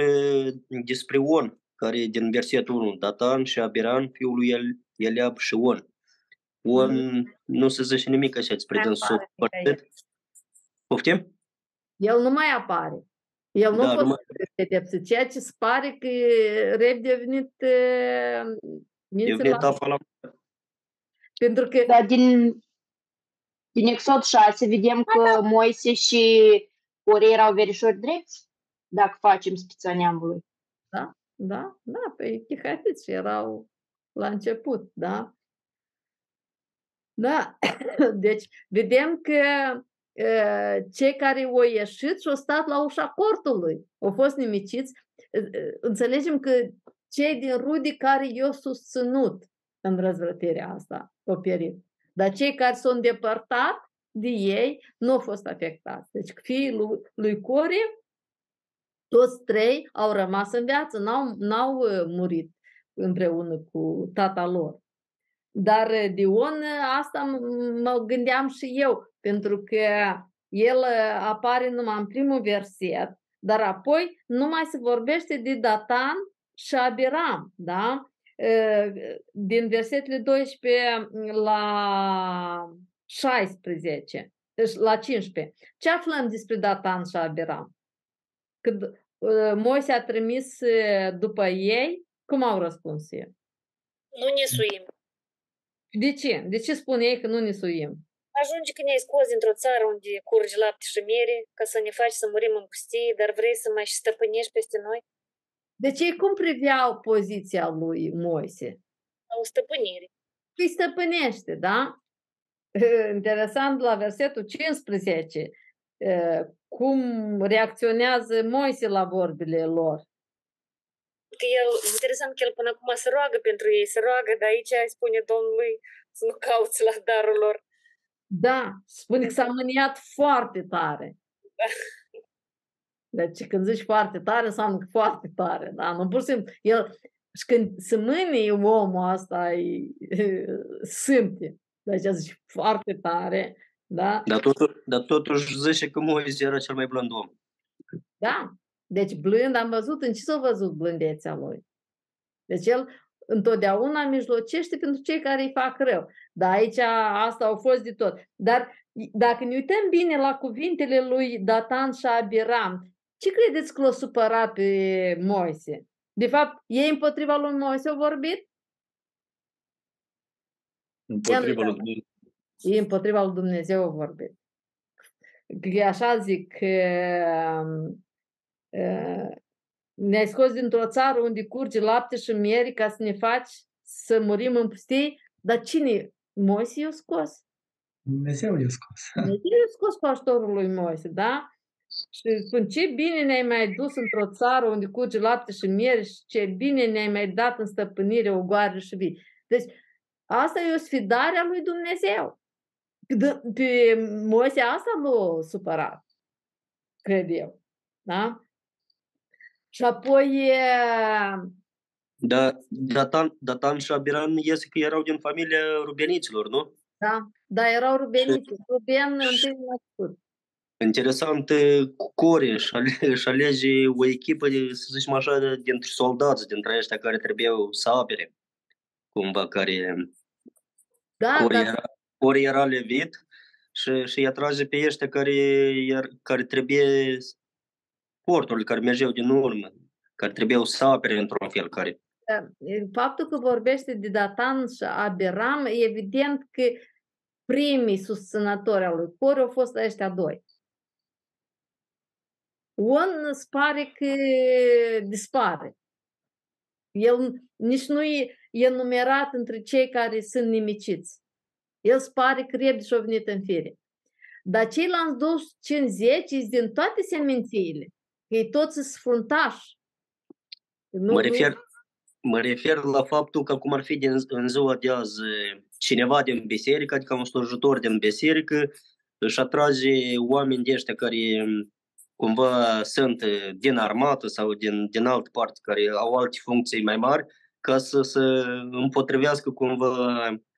despre On, care e din versetul 1, Datan și Abiran, fiul lui El, Eliab și On. On nu se zice nimic așa despre Mai dânsul apare părțit. Poftim? El nu mai apare. El nu Da, a nu fost mai- pedepsit, ceea ce se pare că Reb devenit uh, mințe Devine la... tapa la Pentru că Dar din, din Exod 6 vedem că Moise și Ore erau verișori drepți, dacă facem spița neamului. Da, da, da, pe chihatiți erau la început, da? Da, deci vedem că uh, cei care au ieșit și au stat la ușa cortului, au fost nimiciți. Uh, uh, Înțelegem că cei din rudi care i-au susținut în răzvrătirea asta au pierit. Dar cei care s-au îndepărtat de ei nu au fost afectați. Deci fiii lui, lui Core toți trei au rămas în viață, n-au, n-au uh, murit împreună cu tata lor. Dar uh, Dion, uh, asta m- mă gândeam și eu, pentru că el uh, apare numai în primul verset, dar apoi nu mai se vorbește de Datan și Abiram, da? Uh, Din versetele 12 la 16, deci la 15. Ce aflăm despre Datan și Abiram? Când uh, Moise a trimis uh, după ei, cum au răspuns ei? Nu ne suim. De ce? De ce spune ei că nu ne suim? Ajunge că ne-ai scos dintr-o țară unde curge lapte și miere ca să ne faci să murim în pustie, dar vrei să mai și stăpânești peste noi? Deci ei cum priveau poziția lui Moise? O stăpânire. Îi stăpânește, da? Interesant la versetul 15, uh, cum reacționează Moise la vorbile lor. Că el, interesant că el până acum se roagă pentru ei, se roagă, dar aici îi spune Domnului să nu cauți la darul lor. Da, spune că s-a mâniat foarte tare. Deci când zici foarte tare, înseamnă că foarte tare, da? Nu pur și simplu. El, și când se mânie omul asta, e, simte. Deci zici foarte tare, da? Dar, totuși, dar totuși zice că Moise era cel mai blând om. Da. Deci blând, am văzut în ce s-a văzut blândețea lui. Deci el întotdeauna mijlocește pentru cei care îi fac rău. Dar aici asta au fost de tot. Dar dacă ne uităm bine la cuvintele lui Datan și Abiram, ce credeți că l-a supărat pe Moise? De fapt, ei împotriva lui Moise au vorbit? Împotriva Ia lui uite. Dumnezeu. Ei împotriva lui Dumnezeu au vorbit. Că așa zic că uh, ne-ai scos dintr-o țară unde curge lapte și miere ca să ne faci să murim în pustie, dar cine? Moise i-a scos. Dumnezeu i-a scos. Dumnezeu i-a scos cu ajutorul lui Moise, da? Și spun, ce bine ne-ai mai dus într-o țară unde curge lapte și miere și ce bine ne-ai mai dat în stăpânire ogoare și vii. Deci, asta e o sfidare a lui Dumnezeu. De- Pe Moise asta l-a supărat, cred eu. Da? Și apoi, e, Dar Datan, Datan și Abiram iese că erau din familia rubeniților, nu? da, dar erau rubeniți. Ruben întâi născut. Interesant, Core și ale- își alege o echipă, de, să zicem așa, de- dintre soldați, dintre ăștia care trebuiau să apere, cumva, care Da, Core dar era, Core era levit și, și îi atrage pe ăștia care, iar, care trebuie portul, care mergeau din urmă, care trebuiau să apere într-un fel, care faptul că vorbește de Datan și Abiram, e evident că primii susținători al lui Core au fost ăștia doi. Un îți pare că dispare. El nici nu e enumerat între cei care sunt nimiciți. El îți pare că repede și-a venit în fire. Dar ceilalți 250 sunt din toate semințiile. Că ei toți sunt fruntași. Nu, Mă nu- refer, mă refer la faptul că cum ar fi din, în ziua de azi cineva din biserică, adică un slujitor din biserică, își atrage oameni de ăștia care cumva sunt din armată sau din, din altă parte, care au alte funcții mai mari ca să se împotrivească cumva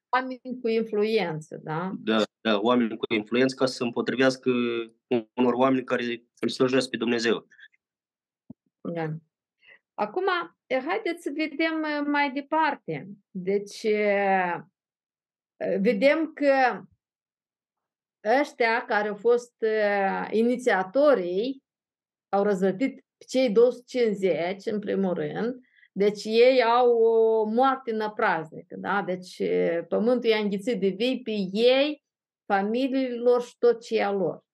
Oameni cu influență, da? da, da, oameni cu influență ca să se împotrivească unor oameni care îl slujesc pe Dumnezeu. Da. Acum, eh, haideți să vedem eh, mai departe. Deci, eh, vedem că ăștia care au fost inițiatorii au răzvătit cei 250, în primul rând, deci ei au o moarte năpraznică, da? Deci pământul i-a înghițit de vii pe ei, familiilor și tot ce e a lor.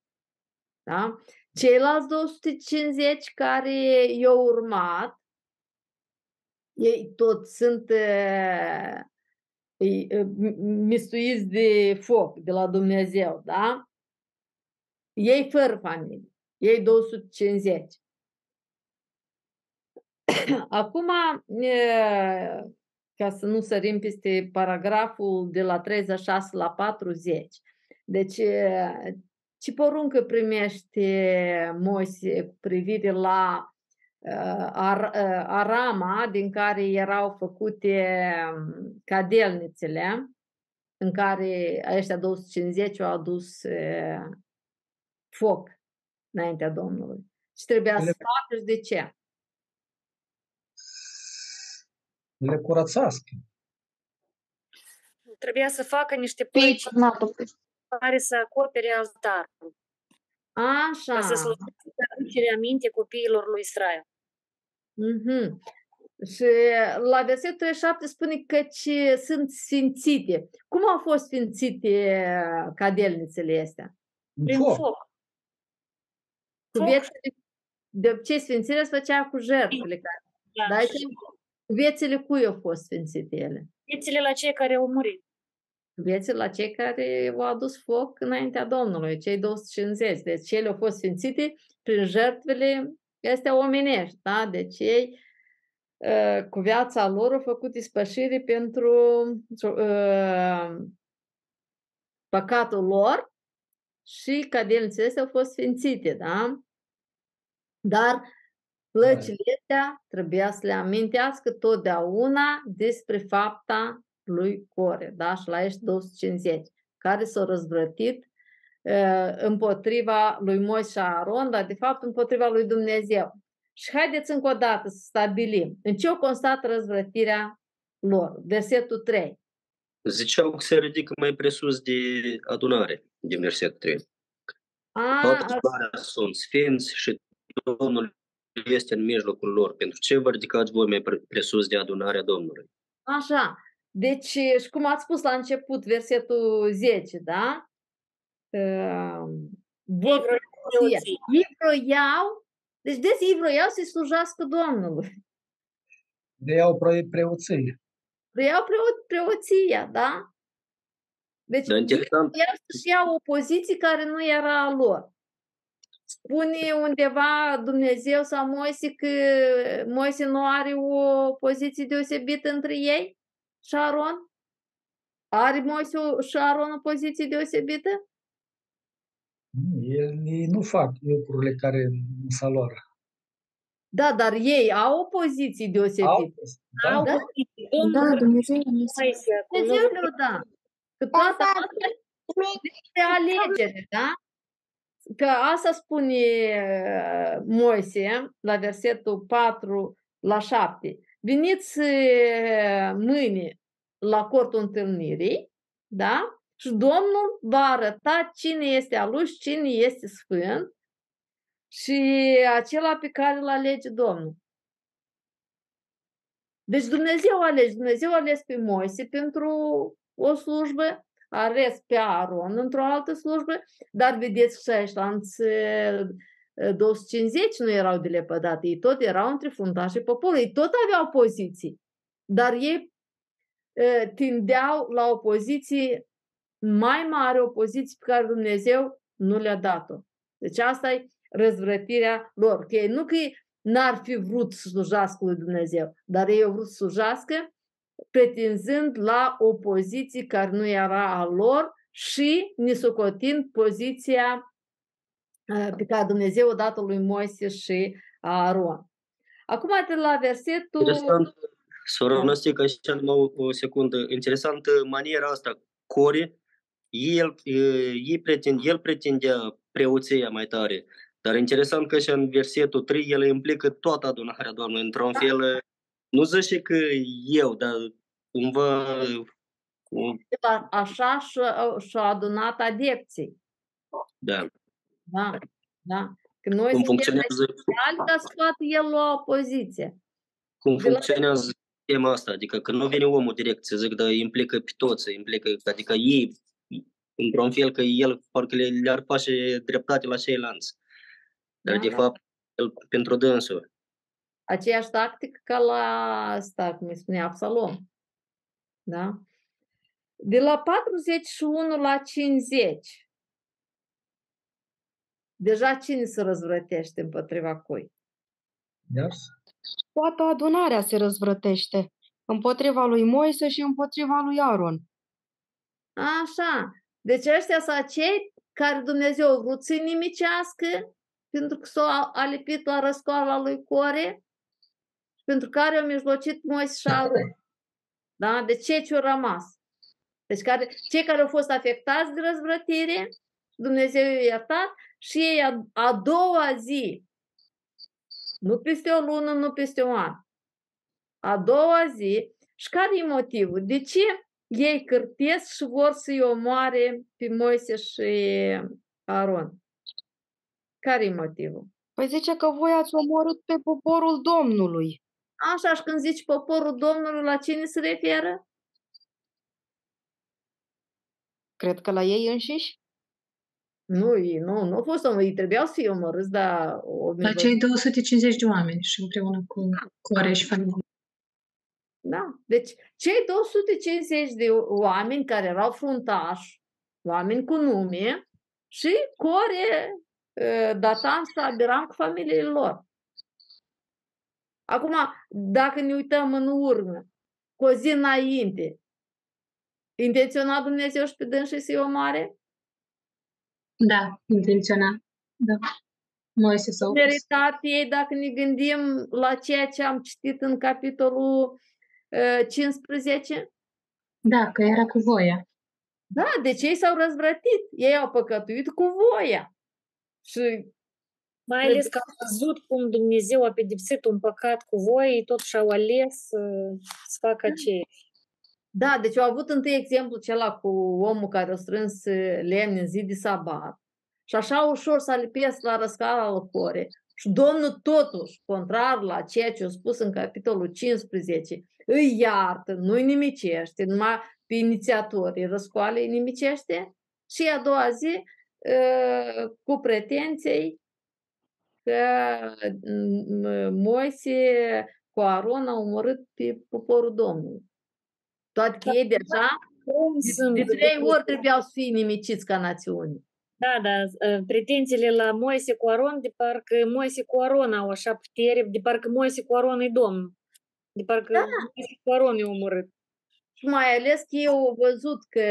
Da? Ceilalți 250 care i-au urmat, ei tot sunt uh, mistuiți de foc de la Dumnezeu, da? Ei fără familie, ei 250. Acum, ca să nu sărim peste paragraful de la 36 la 40, deci ce poruncă primește Moise cu privire la Ar, Arama, din care erau făcute cadelnițele, în care ăștia 250 au adus foc înaintea Domnului. Și trebuia să facă și de ce? Le curățească. Trebuia să facă niște plăci care să acopere altarul. Așa. Ca să slujească aducerea aminte copiilor lui Israel. Mm-hmm. Și la versetul 7 spune că sunt sfințite. Cum au fost sfințite cadelnițele astea? Prin foc. foc. Cu viețile, de obicei sfințirea se făcea cu jertfele. Da, da, viețile cui au fost sfințite ele? Viețile la cei care au murit. Viețile la cei care au adus foc înaintea Domnului, cei 250. Deci cele au fost sfințite prin jertfele astea omenești. Da? Deci ei ă, cu viața lor au făcut ispășire pentru uh, păcatul lor și cadelnițele astea au fost sfințite, da? Dar plăcile astea trebuia să le amintească totdeauna despre fapta lui Core, da? Și la ești 250, care s-au răzvrătit uh, împotriva lui Moise și Aaron, dar de fapt împotriva lui Dumnezeu. Și haideți încă o dată să stabilim în ce o constată răzvrătirea lor. Versetul 3. Ziceau că se ridică mai presus de adunare, din versetul 3. A, Toată adunarea sunt sfinți și Domnul este în mijlocul lor. Pentru ce vă ridicați voi mai presus de adunarea Domnului? Așa. Deci, și cum ați spus la început, versetul 10, da? Ei vroiau, deci des ei vroiau să-i slujească Domnului. De iau preoție. Vreau preot, preoția, da? Deci Dar interesant. vreau să-și iau o poziție care nu era a lor. Spune undeva Dumnezeu sau Moise că Moise nu are o poziție deosebită între ei și Aron? Are Moise și Aron o poziție deosebită? Ei nu fac lucrurile care nu s lor. Da, dar ei au o poziție deosebită. Da, Au da? Da, Dumnezeu Dumnezeu le da. Că toată asta este alegere, da? Că asta spune uh, Moise la versetul 4 la 7. Veniți uh, mâine la cortul întâlnirii, da? Și Domnul va arăta cine este al lui și cine este sfânt și acela pe care îl alege Domnul. Deci Dumnezeu a ales, Dumnezeu a ales pe Moise pentru o slujbă, a ales pe Aaron într-o altă slujbă, dar vedeți că ăștianți 250 nu erau de lepădate, ei tot erau între fruntașii poporului, ei tot aveau poziții, dar ei tindeau la o poziție mai mare, o poziție pe care Dumnezeu nu le-a dat-o. Deci asta e răzvrătirea lor. Că ei nu că n-ar fi vrut să slujească lui Dumnezeu, dar ei au vrut să slujească pretinzând la o poziție care nu era a lor și nisocotind poziția pe care Dumnezeu a dat lui Moise și a Aron. Acum de la versetul... Interesant, Sora Da. Năstica, așa numai o, o secundă. Interesantă maniera asta. Core, el, e, ei pretind, el pretindea preoția mai tare. Dar interesant că și în versetul 3 el implică toată adunarea, Doamne, într-un fel. Nu zice că eu, dar cumva cu- A- Așa și-a și-a adunat adepții. da, Da, da. Că noi cum suntem funcționează, speciali ca să poată el lua o poziție. cum De la- funcționează tema asta. Adică că nu vine omul direct să zic, dar implică pe toți, implică, adică ei, într-un fel că el parcă le, le-ar face dreptate la ceilalți. Dar Da, de da. fapt, el, pentru dânsul. Aceeași tactică ca la asta, cum îi spune Absalom. Da? De la 41 la 50. Deja cine se răzvrătește împotriva cui? Yes? Toată adunarea se răzvrătește împotriva lui Moise și împotriva lui Aron. Așa. Deci ăștia sunt cei care Dumnezeu a vrut să-i nimicească pentru că s-au alipit la răscoala lui Core și pentru care au mijlocit Moise și Aron. Da? Deci cei ce au rămas. Deci care, cei care au fost afectați de răzvrătire, Dumnezeu i-a iertat și ei a, a doua zi, nu peste o lună, nu peste un an, a doua zi, și care e motivul? De ce ei cârpesc și vor să-i omoare pe Moise și Aron? Care e motivul? Păi zice că voi ați omorât pe poporul Domnului. Așa, și când zici poporul Domnului, la cine se referă? Cred că la ei înșiși. Nu, ei, nu, nu au fost omorâți, ei trebuiau să fie omorâți, dar o La cei 250 de oameni și împreună cu Core și familie. Da. Deci, cei 250 de oameni care erau fruntași, oameni cu nume, și Core, eh, Datan și Abiram cu familiile lor. Acum, dacă ne uităm în urmă, cu o zi înainte, intenționa Dumnezeu și pe dânsii să-i omoare? Da, intenționat. Da. Moise s-a opus. meritat ei dacă ne gândim la ceea ce am citit în capitolul uh, 15? Da, că era cu voia. Da, deci ei s-au răzvrătit, ei au păcătuit cu voia. Și Mai ales că au văzut cum Dumnezeu a pedepsit un păcat cu voi, ei totuși au ales să, să facă aceea. Da, deci au avut întâi exemplu acela cu omul care a strâns uh, lemne în zi de sabat. Și așa ușor s-a lipesc la răscara lui Core. Și Domnul totuși, contrar la ceea ce a spus în capitolul 15, îi iartă, nu-i nimicește, numai pe inițiatorii răscoalei îi nimicește și a doua zi uh, cu pretenții că mm, Moise cu Aron au omorât pe poporul Domnului. Toate că ei deja sunt de trei ori trebuiau să fie nimiciți ca națiune. Da, da, uh, pretențiile la Moise cu Aron, de parcă Moise cu Aron au așa putere, de parcă Moise cu Aron e Domnul. De parcă Da. Moise cu Aron e omorât. Și mai ales că ei au văzut că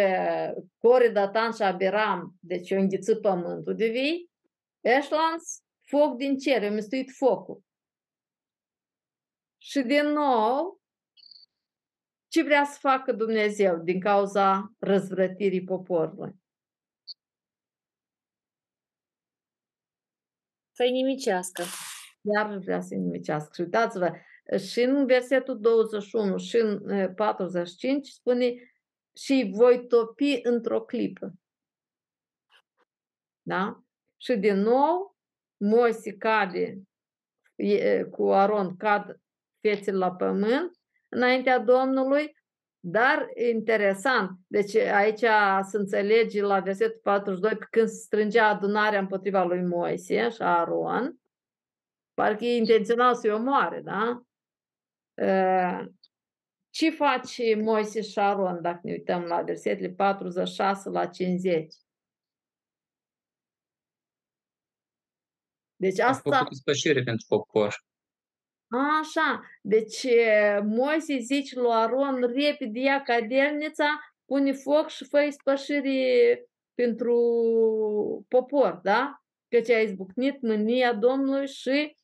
Core, Datan și Abiram, deci au înghițit pământul de vii, Eșlans, foc din cer, au mistuit focul. Și din nou, ce vrea să facă Dumnezeu din cauza răzvrătirii poporului? Să-i nimicească. Iar vrea să-i nimicească. Și uitați-vă, și în versetul 21 și în eh, 45 spune și voi topi într-o clipă. Da? Și din nou, Moise cade e, cu Aron cad fețele la pământ înaintea Domnului, dar interesant, deci aici se înțelege la versetul 42 că când se strângea adunarea împotriva lui Moise și Aron, parcă ei intenționau să-i omoare, da? Uh, Ce face Moise și Aron dacă ne uităm la versetele 46 la 50? Deci A asta făcut spășire pentru popor. Așa, deci e, Moise zice lui Aron, repede ia cadelnița, pune foc și fă spășire pentru popor, da? Căci a izbucnit mânia Domnului și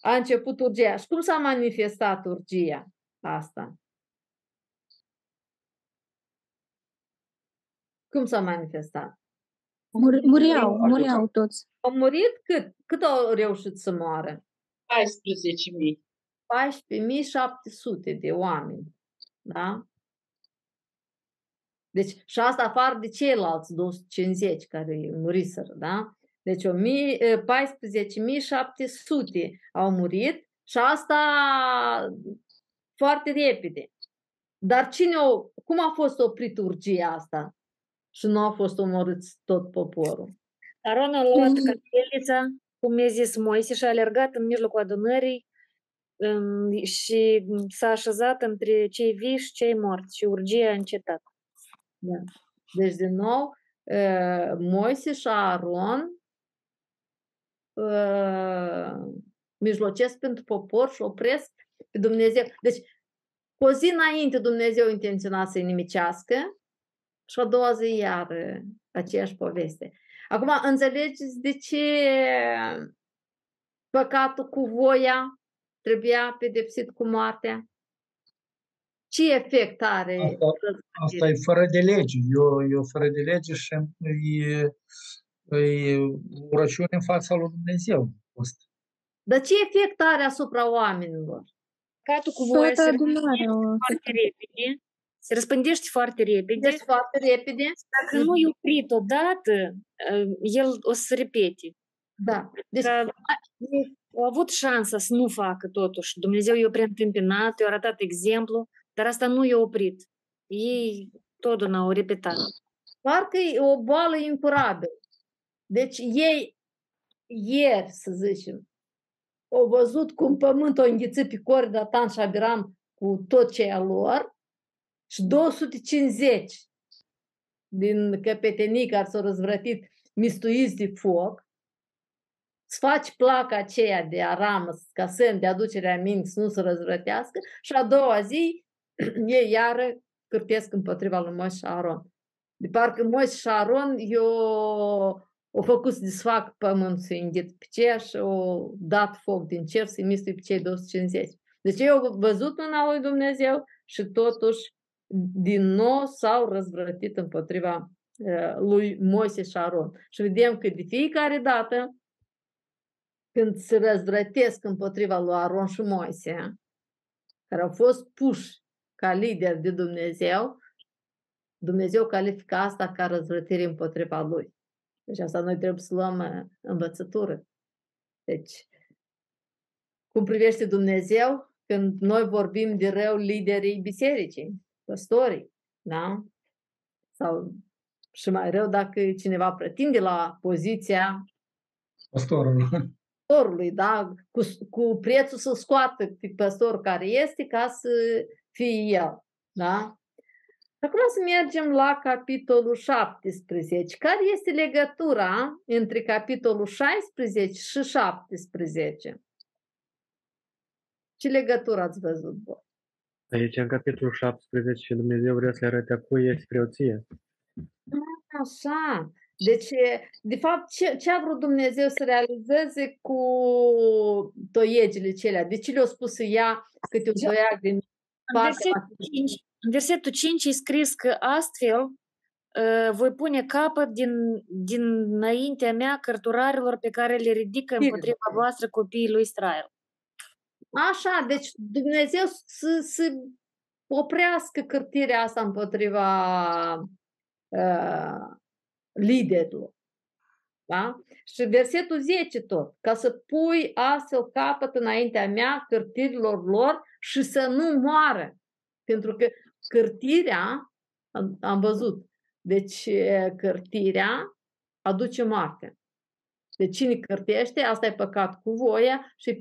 a început urgia. Și cum s-a manifestat urgia? asta. Cum s-a manifestat? Mur- Muriau, muriau toți. Au murit cât? Cât au reușit să moară? 14.000. 14.700 de oameni. Da? Deci, și asta afară de ceilalți 250 care muriseră, da? Deci, 14.700 au murit și asta foarte repede. Dar cine o, cum a fost oprit urgia asta? Și nu a fost omorât tot poporul. Aron a luat capelița, cum mi-a zis Moise, și a alergat în mijlocul adunării um, și s-a așezat între cei vii și cei morți și urgia a încetat. Da. Deci, din nou, uh, Moise și Aaron uh, mijlocesc pentru popor și opresc pe Dumnezeu. Deci, cu o zi înainte Dumnezeu intenționa să-i nimicească și a doua zi iar uh, aceeași poveste. Acum, înțelegeți de ce păcatul cu voia trebuia pedepsit cu moartea? Ce efect are? Asta, asta e fără de lege. Eu, eu fără de lege și e, e urăciune în fața lui Dumnezeu. Asta. Dar ce efect are asupra oamenilor? Păcatul cu voia Toată se adunarea o foarte repede, se răspândește foarte repede. Deci foarte repede. Dacă nu e oprit odată, el o să se repete. Da. Deci, Că au avut șansa să nu facă totuși. Dumnezeu i-a preîntâmpinat, i-a arătat exemplu, dar asta nu i-a oprit. Ei totdeauna au repetat. parcă e o boală incurabilă. Deci ei ieri, să zicem, au văzut cum pământul a înghițit pe cori Datan și Abiram cu tot ce e a lor și 250 din căpetenii care s-au răzvrătit mistuiți de foc, să faci placa aceea de aramă, ca semn de aducere a minții să nu se răzvrătească și a doua zi ei iară cârtesc împotriva lui Moise și Aron. De parcă Moise și Aron eu au făcut să desfac pământul, să înghit pe cer și au dat foc din cer să-i mistui pe cei 250. Deci ei au văzut mâna lui Dumnezeu și totuși din nou s-au răzvrătit împotriva uh, lui Moise și Aron. Și vedem că de fiecare dată când se răzvrătesc împotriva lui Aron și Moise, care au fost puși ca lideri de Dumnezeu, Dumnezeu califică asta ca răzvrătire împotriva lui. Deci asta noi trebuie să luăm uh, învățătură. Deci, cum privește Dumnezeu, când noi vorbim de rău liderii bisericii, păstorii, da? Sau și mai rău dacă cineva pretinde la poziția Pastorul. păstorului, da? Cu, cu prețul să scoată pe păstor care este ca să fie el, da? Acum să mergem la capitolul 17. Care este legătura între capitolul 16 și 17? Ce legătură ați văzut voi? Aici, în capitolul 17, Dumnezeu vrea să arate a cui este preoție. Așa. Deci, de fapt, ce, ce a vrut Dumnezeu să realizeze cu toiegile celea? De ce le-a spus să ia câte un toiag din În partea versetul 5, în versetul 5 e scris că astfel uh, voi pune capăt din, dinaintea mea cărturarilor pe care le ridică împotriva voastră copiii lui Israel. Așa, deci Dumnezeu să, să oprească cârtirea asta împotriva uh, liderilor. Da? Și versetul 10 tot, ca să pui astfel capăt înaintea mea cârtirilor lor și să nu moară. Pentru că cârtirea, am, am văzut, deci cârtirea aduce moarte. Deci cine cârtește, asta e păcat cu voia și,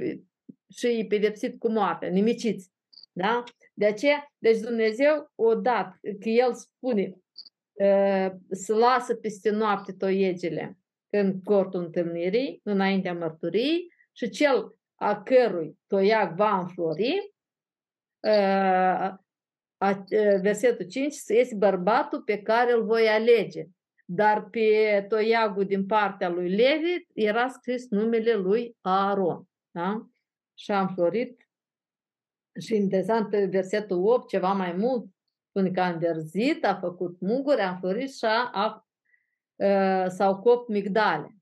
și e pedepsit cu moartea, nimiciți. Da? De aceea, deci Dumnezeu o dat, că El spune să lasă peste noapte toiegele în cortul întâlnirii, înaintea mărturiei și cel a cărui toiag va înflori, versetul 5, este bărbatul pe care îl voi alege. Dar pe toiagul din partea lui Levi era scris numele lui Aaron. Da? Și a înflorit Și interesant pe versetul 8, ceva mai mult, spune că a înverzit, a făcut muguri, a înflorit și a, a, a, s-au copt migdale.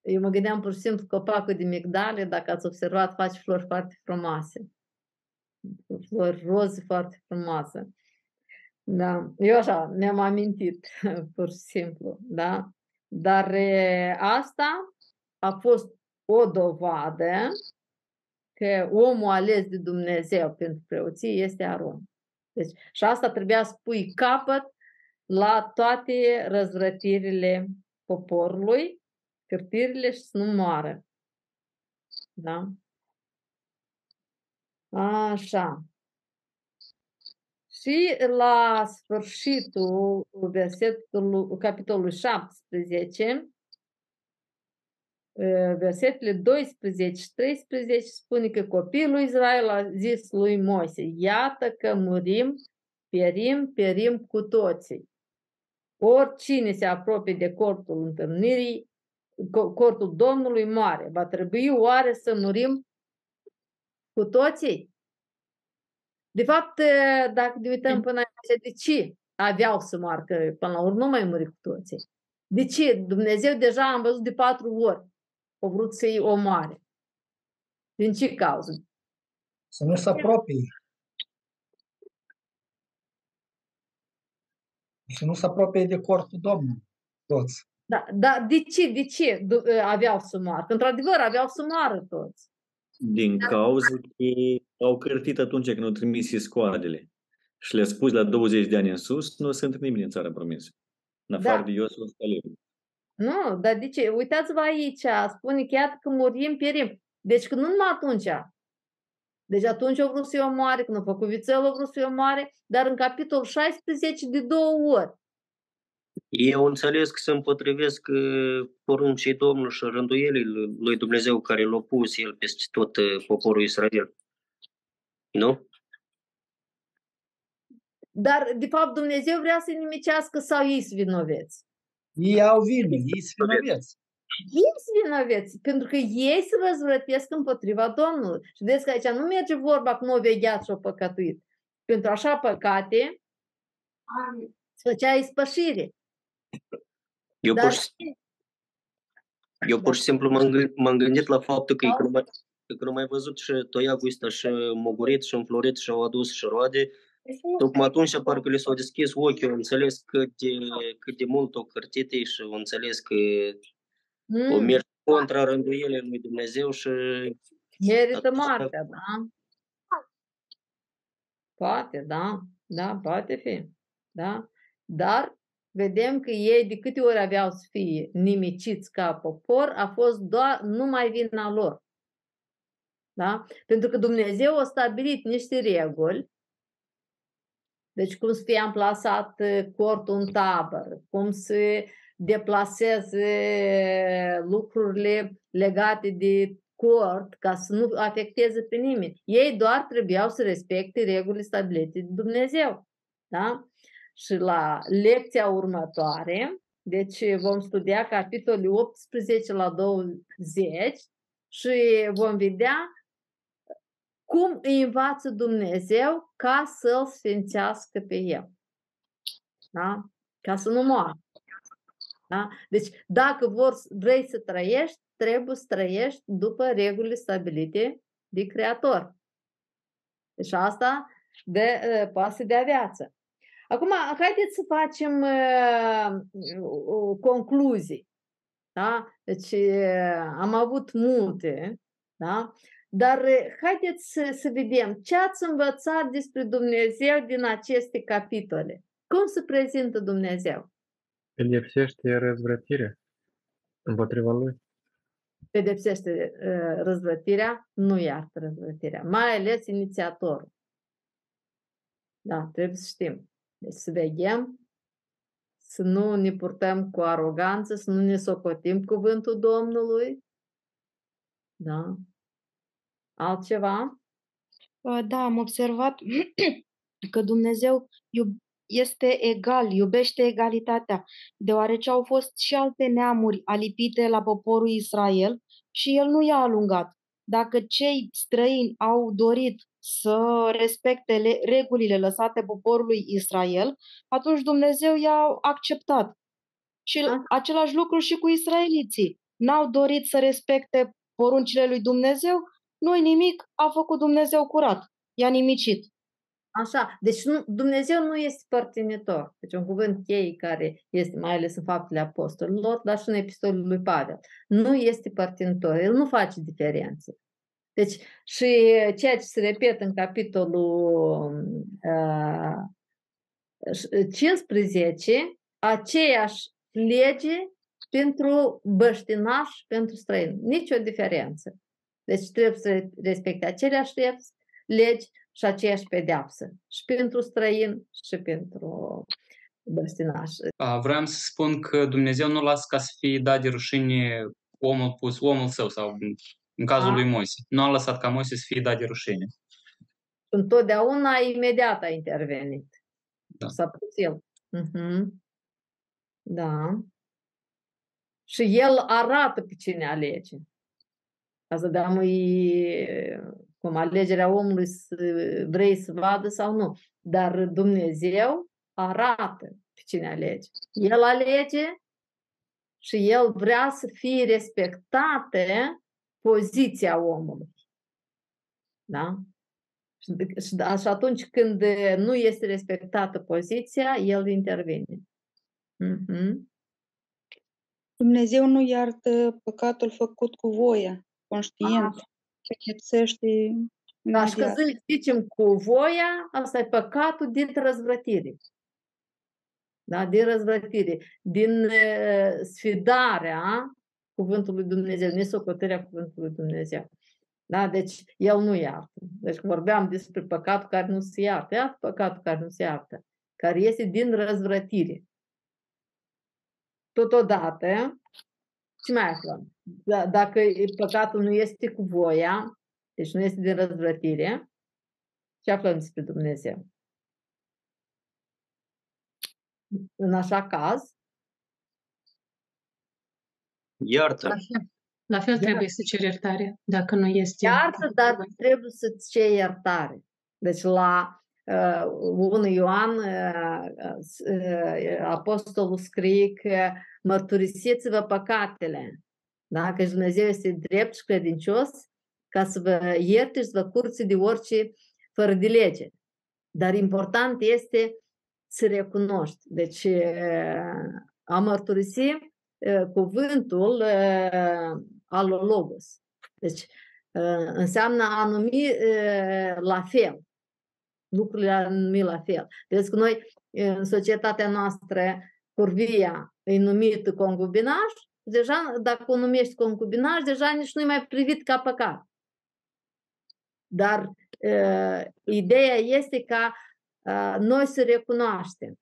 Eu mă gândeam pur și simplu copacul de migdale, dacă ați observat, face flori foarte frumoase. Flori roze foarte frumoase. Da, eu așa mi-am amintit, pur și simplu, da? Dar e, asta a fost o dovadă că omul ales de Dumnezeu pentru preoție este Aron. Deci, și asta trebuia să pui capăt la toate răzvrătirile poporului, cârtirile și să nu moară. Da? Așa. Și la sfârșitul versetului, capitolul 17, versetele 12 și 13 spune că copilul Israel a zis lui Moise, iată că murim, perim, perim cu toții. Oricine se apropie de cortul întâlnirii, cortul Domnului moare. Va trebui oare să murim cu toții? De fapt, dacă ne uităm până aici, de ce aveau să moară? Că până la urmă nu mai muri cu toții. De ce? Dumnezeu deja am văzut de patru ori. O vrut să-i omoare. Din ce cauză? Să nu se apropie. Să nu se apropie de cortul Domnului. Toți. Da, da, de ce, de ce aveau să moară? Că într-adevăr aveau să moară toți. Din cauza că au cărtit atunci când au trimis scoadele și le-a spus la 20 de ani în sus, nu sunt nimeni în țara promisă. În afară Da. de Iosua și Caleb. Nu, dar de ce? Uitați-vă aici, spune că iată că murim, pierim. Deci că nu numai atunci. Deci atunci au vrut să-i omoare, când au făcut vițel, au vrut să-i omoare, dar în capitolul 16 de două ori. Eu înțeles că se împotrivesc uh, poruncii Domnului și rânduielii lui Dumnezeu care l-a pus El peste tot uh, poporul Israel. Nu? Dar, de fapt, Dumnezeu vrea să-i nimicească sau ei sunt vinoveți? Ei au vină, ei sunt vinoveți. Ei sunt vinoveți, pentru că ei se răzvrătesc împotriva Domnului. Și vedeți că aici nu merge vorba că nu au vegheat și au păcătuit. Pentru așa păcate se făcea ispășire. Eu Dar pur și, eu pur și simplu m-am, gâ- m-am gândit la faptul că, că, nu mai, că nu mai văzut și toiagul ăsta și mogurit și înflorit și au adus și roade, tocmai atunci parcă le s-au deschis ochii, au înțeles cât de, cât de mult o cărtite și au înțeles că o Mm. merg contra rânduielii lui Dumnezeu și Merită moartea, da? Poate, da, da, poate fi, da? Dar vedem că ei de câte ori aveau să fie nimiciți ca popor, a fost doar numai vina lor. Da? Pentru că Dumnezeu a stabilit niște reguli, deci cum să fie amplasat uh, cortul în tabără, cum să deplaseze lucrurile legate de cort ca să nu afecteze pe nimeni. Ei doar trebuiau să respecte regulile stabilite de Dumnezeu. Da? Și la lecția următoare, deci vom studia capitolul 18 la 20 și vom vedea cum îi învață Dumnezeu ca să-l sfințească pe el. Da? Ca să nu moară. Da? Deci, dacă vor, vrei să trăiești, trebuie să trăiești după regulile stabilite de Creator. Deci asta de, uh, poate să dea viață. Acum, haideți să facem uh, concluzii. Da? Deci, uh, am avut multe, da? Dar uh, haideți să, să vedem ce ați învățat despre Dumnezeu din aceste capitole. Cum se prezintă Dumnezeu? Pedepsește răzvrătirea împotriva lui. pedepsește uh, răzvrătirea, nu iartă răzvrătirea, mai ales inițiatorul. Da, trebuie să știm. Deci să veghem, să nu ne purtăm cu aroganță, să nu ne socotim cuvântul Domnului. Da. Altceva? Uh, Da, am observat că Dumnezeu iub- este egal, iubește egalitatea, deoarece au fost și alte neamuri alipite la poporul Israel și el nu i-a alungat. dacă cei străini au dorit să respecte le- regulile lăsate poporului Israel, atunci Dumnezeu i-a acceptat. Și același lucru și cu israeliții. N-au dorit să respecte poruncile lui Dumnezeu, nu nimic, a făcut Dumnezeu curat. I-a nimicit. Așa, deci nu, Dumnezeu nu este părtinitor. Deci un cuvânt cheie care este mai ales în faptele apostolilor, dar și în epistolul lui Pavel. Nu este părtinitor, el nu face diferențe. Deci și ceea ce se repetă în capitolul uh, 15, aceeași lege pentru băștinași, pentru străini. Nici o diferență. Deci trebuie să respecte aceleași legi și aceeași pedeapsă. Și pentru străin și pentru băstinaș. Vreau să spun că Dumnezeu nu lasă ca să fie dat de rușine omul pus, omul său sau în cazul A. lui Moise. Nu a lăsat ca Moise să fie dat de rușine. Întotdeauna imediat a intervenit. Da. S-a pus el. Mhm. Da. Și el arată pe cine alege. Ca să dăm cum alegerea omului să vrei să vadă sau nu. Dar Dumnezeu arată pe cine alege. El alege și el vrea să fie respectate poziția omului. Da? Și, și, da, și atunci când nu este respectată poziția, el intervine. Mm-hmm. Dumnezeu nu iartă păcatul făcut cu voia, conștient. Pedepsește Da, și că zicem cu voia, asta e păcatul din răzvrătire. Da, din răzvrătire, din uh, sfidarea cuvântului Dumnezeu, nesocotirea cuvântului Dumnezeu. Da? Deci el nu iartă. Deci vorbeam despre păcatul care nu se iartă. Iată păcatul care nu se iartă, care este din răzvrătire. Totodată, ce mai aflăm? Da, dacă păcatul nu este cu voia, deci nu este din răzvrătire, ce aflăm despre Dumnezeu? În așa caz, Iartă. La fel, la fel trebuie să ceri iertare, dacă nu este... Iartă, dar trebuie să-ți ceri iertare. Deci la uh, 1 Ioan, uh, uh, apostolul scrie că mărturisiți-vă păcatele. Da? Că Dumnezeu este drept și credincios ca să vă ierte și să vă curți de orice fără de lege. Dar important este să recunoști. Deci a mărturisi cuvântul alologos. Deci înseamnă a numi la fel. Lucrurile a numi la fel. Vedeți că noi în societatea noastră curvia e numit concubinaj, deja dacă o numești concubinaj, deja nici nu-i mai privit ca păcat. Dar uh, ideea este ca uh, noi să recunoaștem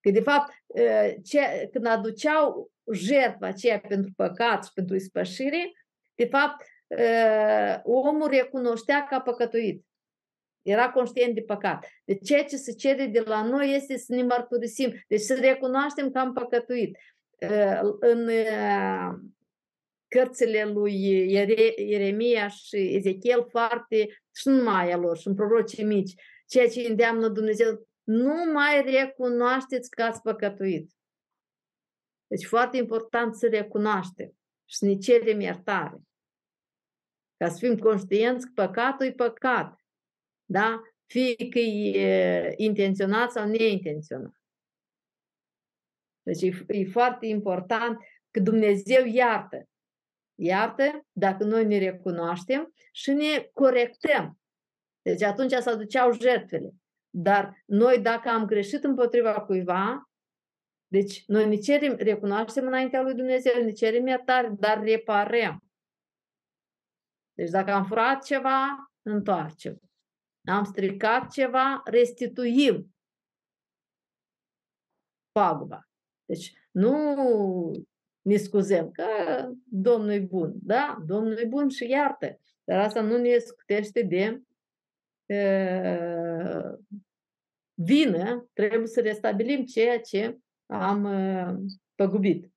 că de fapt uh, ce, când aduceau jertfa aceea pentru păcat și pentru ispășire, de fapt uh, omul recunoștea ca păcătuit. Era conștient de păcat. Deci ceea ce se cere de la noi este să ne mărturisim, deci să recunoaștem că am păcătuit. Uh, în uh, cărțile lui Ieremia și Ezechiel foarte, și nu numai a lor, și în prorocii mici, ceea ce îndeamnă Dumnezeu, nu mai recunoașteți că ați păcătuit. Deci foarte important să recunoaștem și să ne cerem iertare. Ca să fim conștienți că păcatul e păcat. Da? Fie că e intenționat sau neintenționat. Deci e, e foarte important că Dumnezeu iartă iartă dacă noi ne recunoaștem și ne corectăm. Deci atunci se aduceau jertfele. Dar noi dacă am greșit împotriva cuiva, deci noi ne cerem, recunoaștem înaintea lui Dumnezeu, ne cerem iertare, dar reparăm. Deci dacă am furat ceva, întoarcem. Am stricat ceva, restituim paguba. Deci nu ne scuzăm, că Domnul e bun. Da, Domnul e bun și iartă. Dar asta nu ne scutește de uh, vină. Trebuie să restabilim ceea ce am uh, păgubit.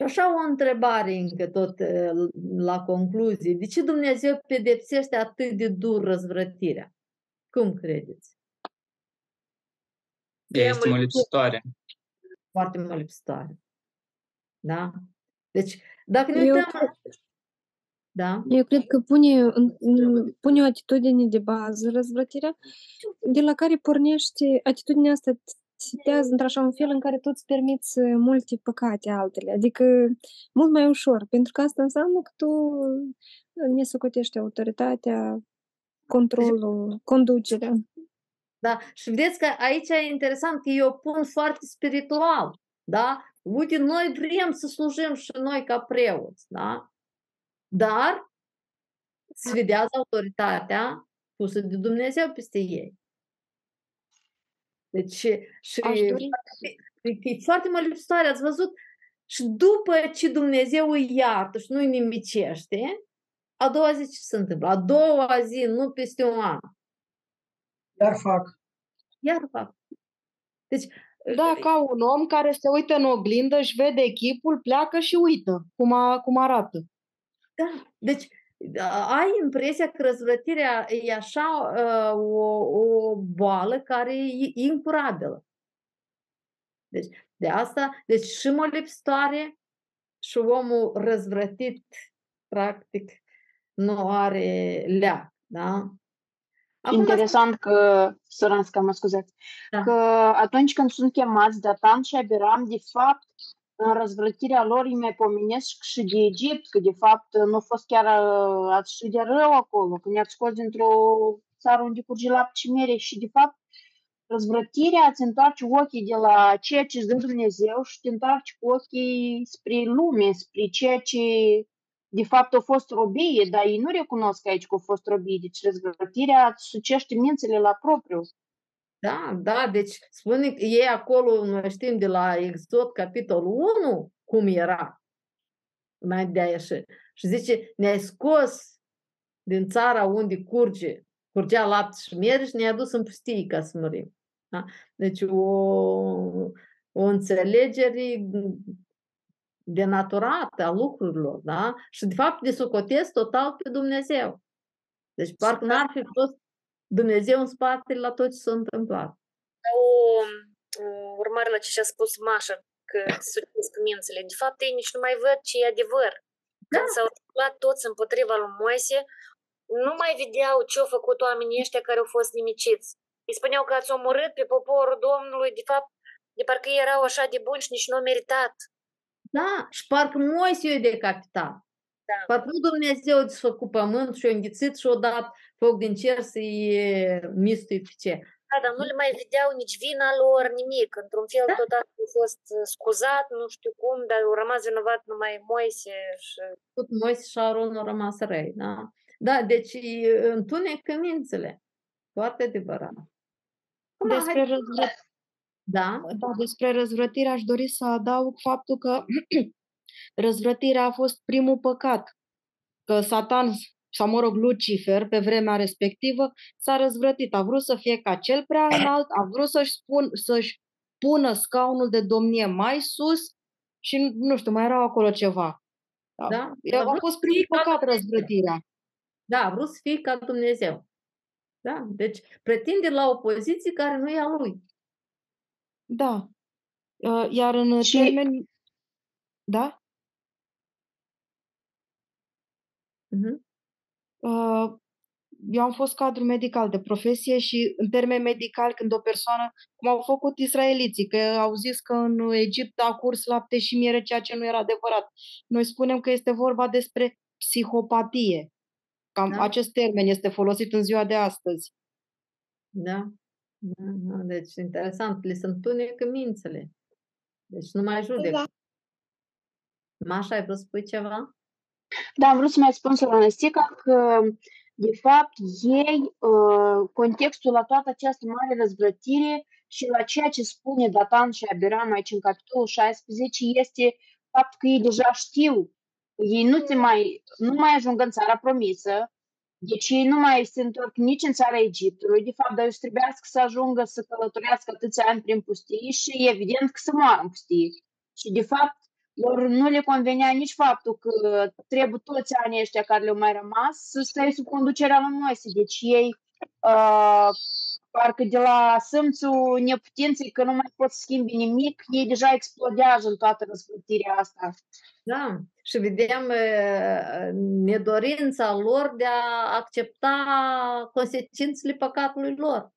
Și așa o întrebare încă tot eh, la concluzie. De ce Dumnezeu pedepsește atât de dur răzvrătirea? Cum credeți? Ea este molipsitoare. Foarte molipsitoare. Da? Deci, dacă ne Eu uităm... cred, Da? eu cred că pune, în- în- pune o atitudine de bază răzvrătirea, de la care pornește atitudinea asta te setează într-așa un fel în care tu îți permiți uh, multe păcate altele. Adică mult mai ușor, pentru că asta înseamnă că tu uh, ne socotești autoritatea, controlul, conducerea. Da? Și vedeți că aici e interesant că eu pun foarte spiritual. Da? Uite, noi vrem să slujim și noi ca preoți. Da? Dar sfidează autoritatea pusă de Dumnezeu peste ei. Deci, și Aș dori e, e foarte molipsitoare, ați văzut? Și după ce Dumnezeu îi iartă și nu îi nimicește, a doua zi ce se întâmplă? A doua zi, nu peste un an, Iar fac. iar fac. Deci, Da, ca un om care se uită în oglindă, își vede echipul, pleacă și uită cum, a, cum arată. Da, deci a- ai impresia că răzvrătirea e așa uh, o, o boală care e incurabilă. Deci, de asta, deci și molipsitoare și omul răzvrătit, practic, nu are leac, da? Acum, Interesant că, Săranska, mă scuzați, Da. că atunci când sunt chemați Datan și Abiram, de fapt, în răzvrătirea lor îi mai pomenesc și de Egipt, că de fapt nu a fost chiar uh, atât de rău acolo, când i-ați scos dintr-o țară unde curge lapte și mere și de fapt răzvrătirea îți întoarce ochii de la ceea ce îți dă Dumnezeu și te întoarce cu ochii spre lume, spre ceea ce de fapt a fost robie, dar ei nu recunosc aici că a fost robie, deci răzvrătirea îți sucește mințile la propriu. Da, da, deci spune că ei acolo, noi știm de la Exod, capitolul 1, cum era înainte de a ieși. Și zice, ne-ai scos din țara unde curge, curgea lapte și miere și ne-ai dus în pustie ca să murim. Da? Deci o, o înțelegere denaturată a lucrurilor, da? Și de fapt de socotesc total pe Dumnezeu. Deci parcă n-ar fi fost Dumnezeu în spatele la tot ce s-a întâmplat. O, o urmare la ce și-a spus Mașa, că sucesc mințele. De fapt, ei nici nu mai văd ce e adevăr. Când s-au întâmplat toți împotriva lui Moise, nu mai vedeau ce au făcut oamenii ăștia care au fost nimiciți. Îi spuneau că ați omorât pe poporul Domnului, de fapt, de parcă ei erau așa de buni și nici nu au meritat. Da, și parcă Moise i-a decapitat. Da. Parcă nu Dumnezeu a desfăcut pământ și a înghițit și a dat foc din cer să-i mistui pe ce. Da, dar nu le mai vedeau nici vina lor, nimic. Într-un fel, da. tot a fost uh, scuzat, nu știu cum, dar au rămas vinovat numai Moise și... Tot Moise și Aron au rămas răi, da? Da, deci întunecă mințele. Foarte adevărat. Acum, Despre, hai- răzvră... Da? da, despre răzvrătire aș dori să adaug faptul că răzvrătirea a fost primul păcat. Că Satan, sau mă rog, Lucifer, pe vremea respectivă, s-a răzvrătit. A vrut să fie ca cel prea înalt, a vrut să-și, spun, să-și pună scaunul de domnie mai sus și nu știu, mai era acolo ceva. Da? Da? A vrut fost să primul fie ca păcat Dumnezeu. răzvrătirea. Da, a vrut să fie ca Dumnezeu. Da? Deci pretinde la o poziție care nu e a lui. Da. Uh, Iar în Și- termeni... Da? Mhm. Uh, eu am fost cadru medical de profesie și în termeni medicali când o persoană, cum au făcut israeliții, că au zis că în Egipt a curs lapte și miere, ceea ce nu era adevărat. Noi spunem că este vorba despre psihopatie. Cam Da. acest termen este folosit în ziua de astăzi. Da? Da, da. Deci interesant, le se întunecă mințele. Deci nu mai judecă. Mașa, ai vrut să spui ceva? Da, am vrut să mai spun, Săranăstica, că de fapt ei, uh, contextul la toată această mare răzvrătire și la ceea ce spune Datan și Abiram aici în capitolul 16 este faptul că ei deja știu, ei nu, se mai, nu mai ajung în țara promisă, deci ei nu mai se întorc nici în țara Egiptului, de fapt, dar ei trebuiască să ajungă să călătorească atâția ani prin pustie și evident că să moară în pustie. Și de fapt, lor nu le convenea nici faptul că trebuie toți anii ăștia care le-au mai rămas să stai sub conducerea lui Moise. Deci ei uh, parcă de la simțul neputinței că nu mai pot să schimbi nimic, ei deja explodează în toată răzplătirea asta. Da, și vedem uh, nedorința lor de a accepta consecințele păcatului lor.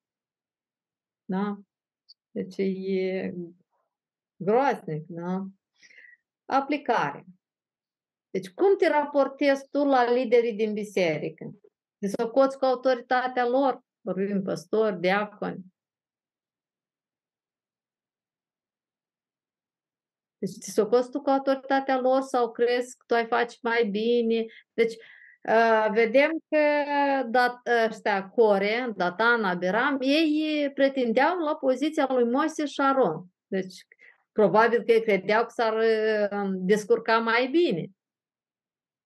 Da? Deci e groaznic, da? Aplicare. Deci cum te raportezi tu la liderii din biserică? Te socoți cu autoritatea lor? Vorbim păstori, diaconi. Deci te socoți tu cu autoritatea lor sau crezi că tu ai face mai bine? Deci uh, vedem că dat, ăștia Core, Datan, Abiram, ei pretindeau la poziția lui Moise și Aron. Deci probabil că ei credeau că s-ar descurca mai bine.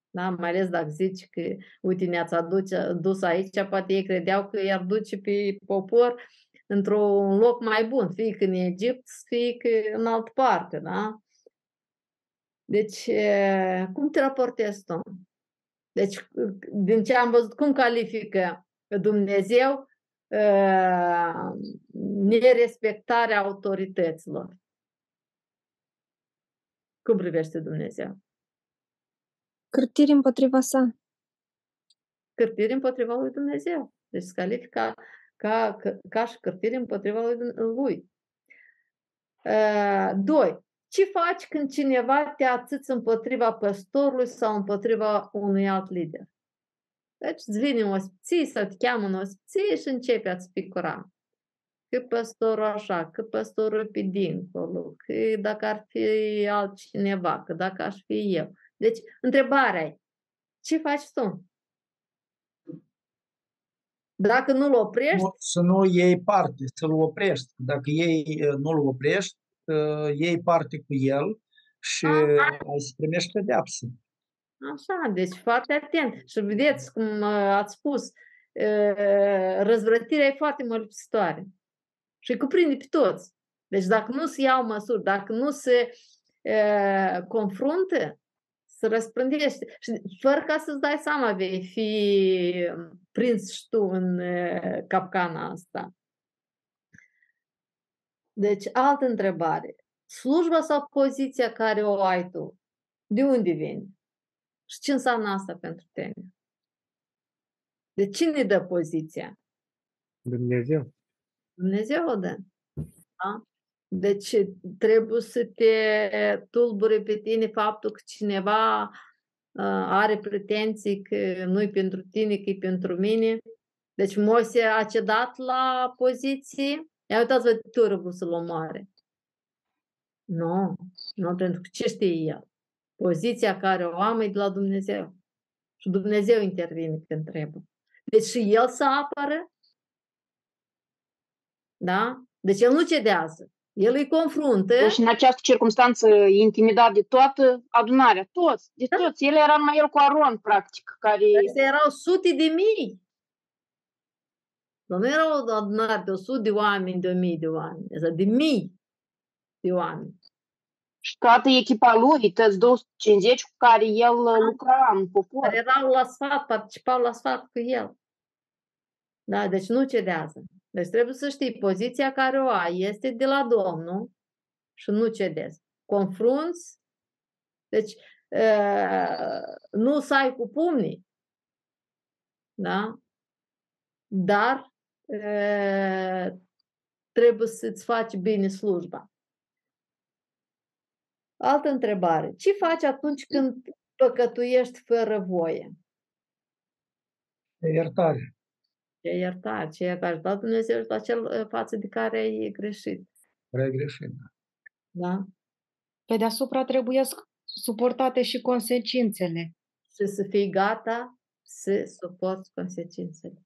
Da? Mai ales dacă zici că, uite, ne-ați aduce, dus aici, poate ei credeau că i-ar duce pe popor într-un loc mai bun, fie că în Egipt, fie că în altă parte, da? Deci, cum te raportezi tu? Deci, din ce am văzut, cum califică Dumnezeu nerespectarea autorităților? Cum privește Dumnezeu? Cârtiri împotriva sa. Cârtiri împotriva lui Dumnezeu. Deci se califică ca, ca, ca și cârtiri împotriva lui. lui. Uh, doi. Ce faci când cineva te ațâți împotriva păstorului sau împotriva unui alt lider? Deci îți vine o ospiție sau te cheamă în ospiție și începe a-ți picura. Că păstorul așa, că păstorul pe dincolo, că dacă ar fi altcineva, că dacă aș fi eu. Deci, întrebarea e, ce faci tu? Dacă nu-l oprești... Nu, să nu iei parte, să-l oprești. Dacă ei nu-l oprești, iei parte cu el și ai să primești pedeapsă. Așa, deci foarte atent. Și vedeți cum ați spus, răzvrătirea e foarte măripsitoare. Și cuprinde pe toți. Deci dacă nu se iau măsuri, dacă nu se confruntă, se răspândește. Și fără ca să-ți dai seama, vei fi prins și tu în capcana asta. Deci, altă întrebare. Slujba sau poziția care o ai tu, de unde vine? Și ce înseamnă asta pentru tine? De cine dă poziția? Dumnezeu. Dumnezeu o dă. Da? Deci trebuie să te tulbure pe tine faptul că cineva uh, are pretenții că nu-i pentru tine, că e pentru mine. Deci Moise a cedat la poziție. Ia uitați-vă tu vrut să-l omoare. Nu, nu, pentru că ce știe el? Poziția care o am e de la Dumnezeu. Și Dumnezeu intervine când trebuie. Deci și el să apără. Da? Deci el nu cedează. El îi confruntă. Deci în această circunstanță intimidat de toată adunarea, toți, de toți. El era numai el cu Aron, practic, care... Astea erau sute de mii. Dar nu erau o adunare de 100 de oameni, de 1000 de oameni, de mii de oameni. Și toată echipa lui, toți 250 cu care el lucra în popor. Care erau la sfat, participau la sfat cu el. Da, deci nu cedează. Deci trebuie să știi, poziția care o ai este de la Domnul și nu cedezi. Confrunți, deci nu să ai cu pumnii, da? dar trebuie să-ți faci bine slujba. Altă întrebare. Ce faci atunci când păcătuiești fără voie? Iertare ce ai iertat, ce ai ajutat Dumnezeu la cel față de care ai greșit. Care ai greșit, da. Da? Pe deasupra trebuie suportate și consecințele. Și să fii gata să suporți consecințele.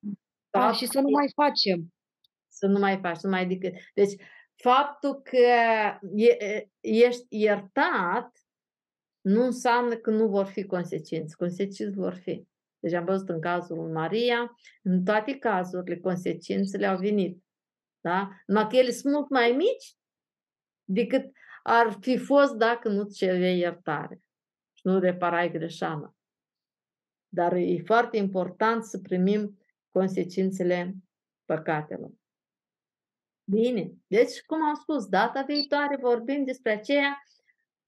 Da, și să nu mai facem. Să nu mai faci, să nu mai decât. Deci, faptul că ești iertat nu înseamnă că nu vor fi consecințe. Consecințe vor fi. Deci am văzut în cazul lui Maria, în toate cazurile, consecințele au venit. Da? Numai că ele sunt mult mai mici decât ar fi fost dacă nu cereai iertare și nu reparai greșeala. Dar e foarte important să primim consecințele păcatelor. Bine, deci, cum am spus, data viitoare vorbim despre aceea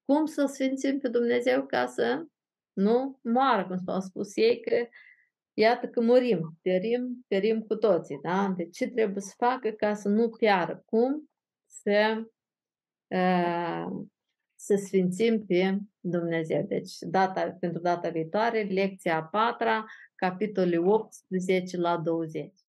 cum să sfințim pe Dumnezeu ca să nu moară, cum s-au spus ei, că iată că murim, perim, perim cu toții, da? Deci ce trebuie să facă ca să nu piară? Cum să, uh, să sfințim pe Dumnezeu? Deci data, pentru data viitoare, lecția a patra, capitolul 18 la 20.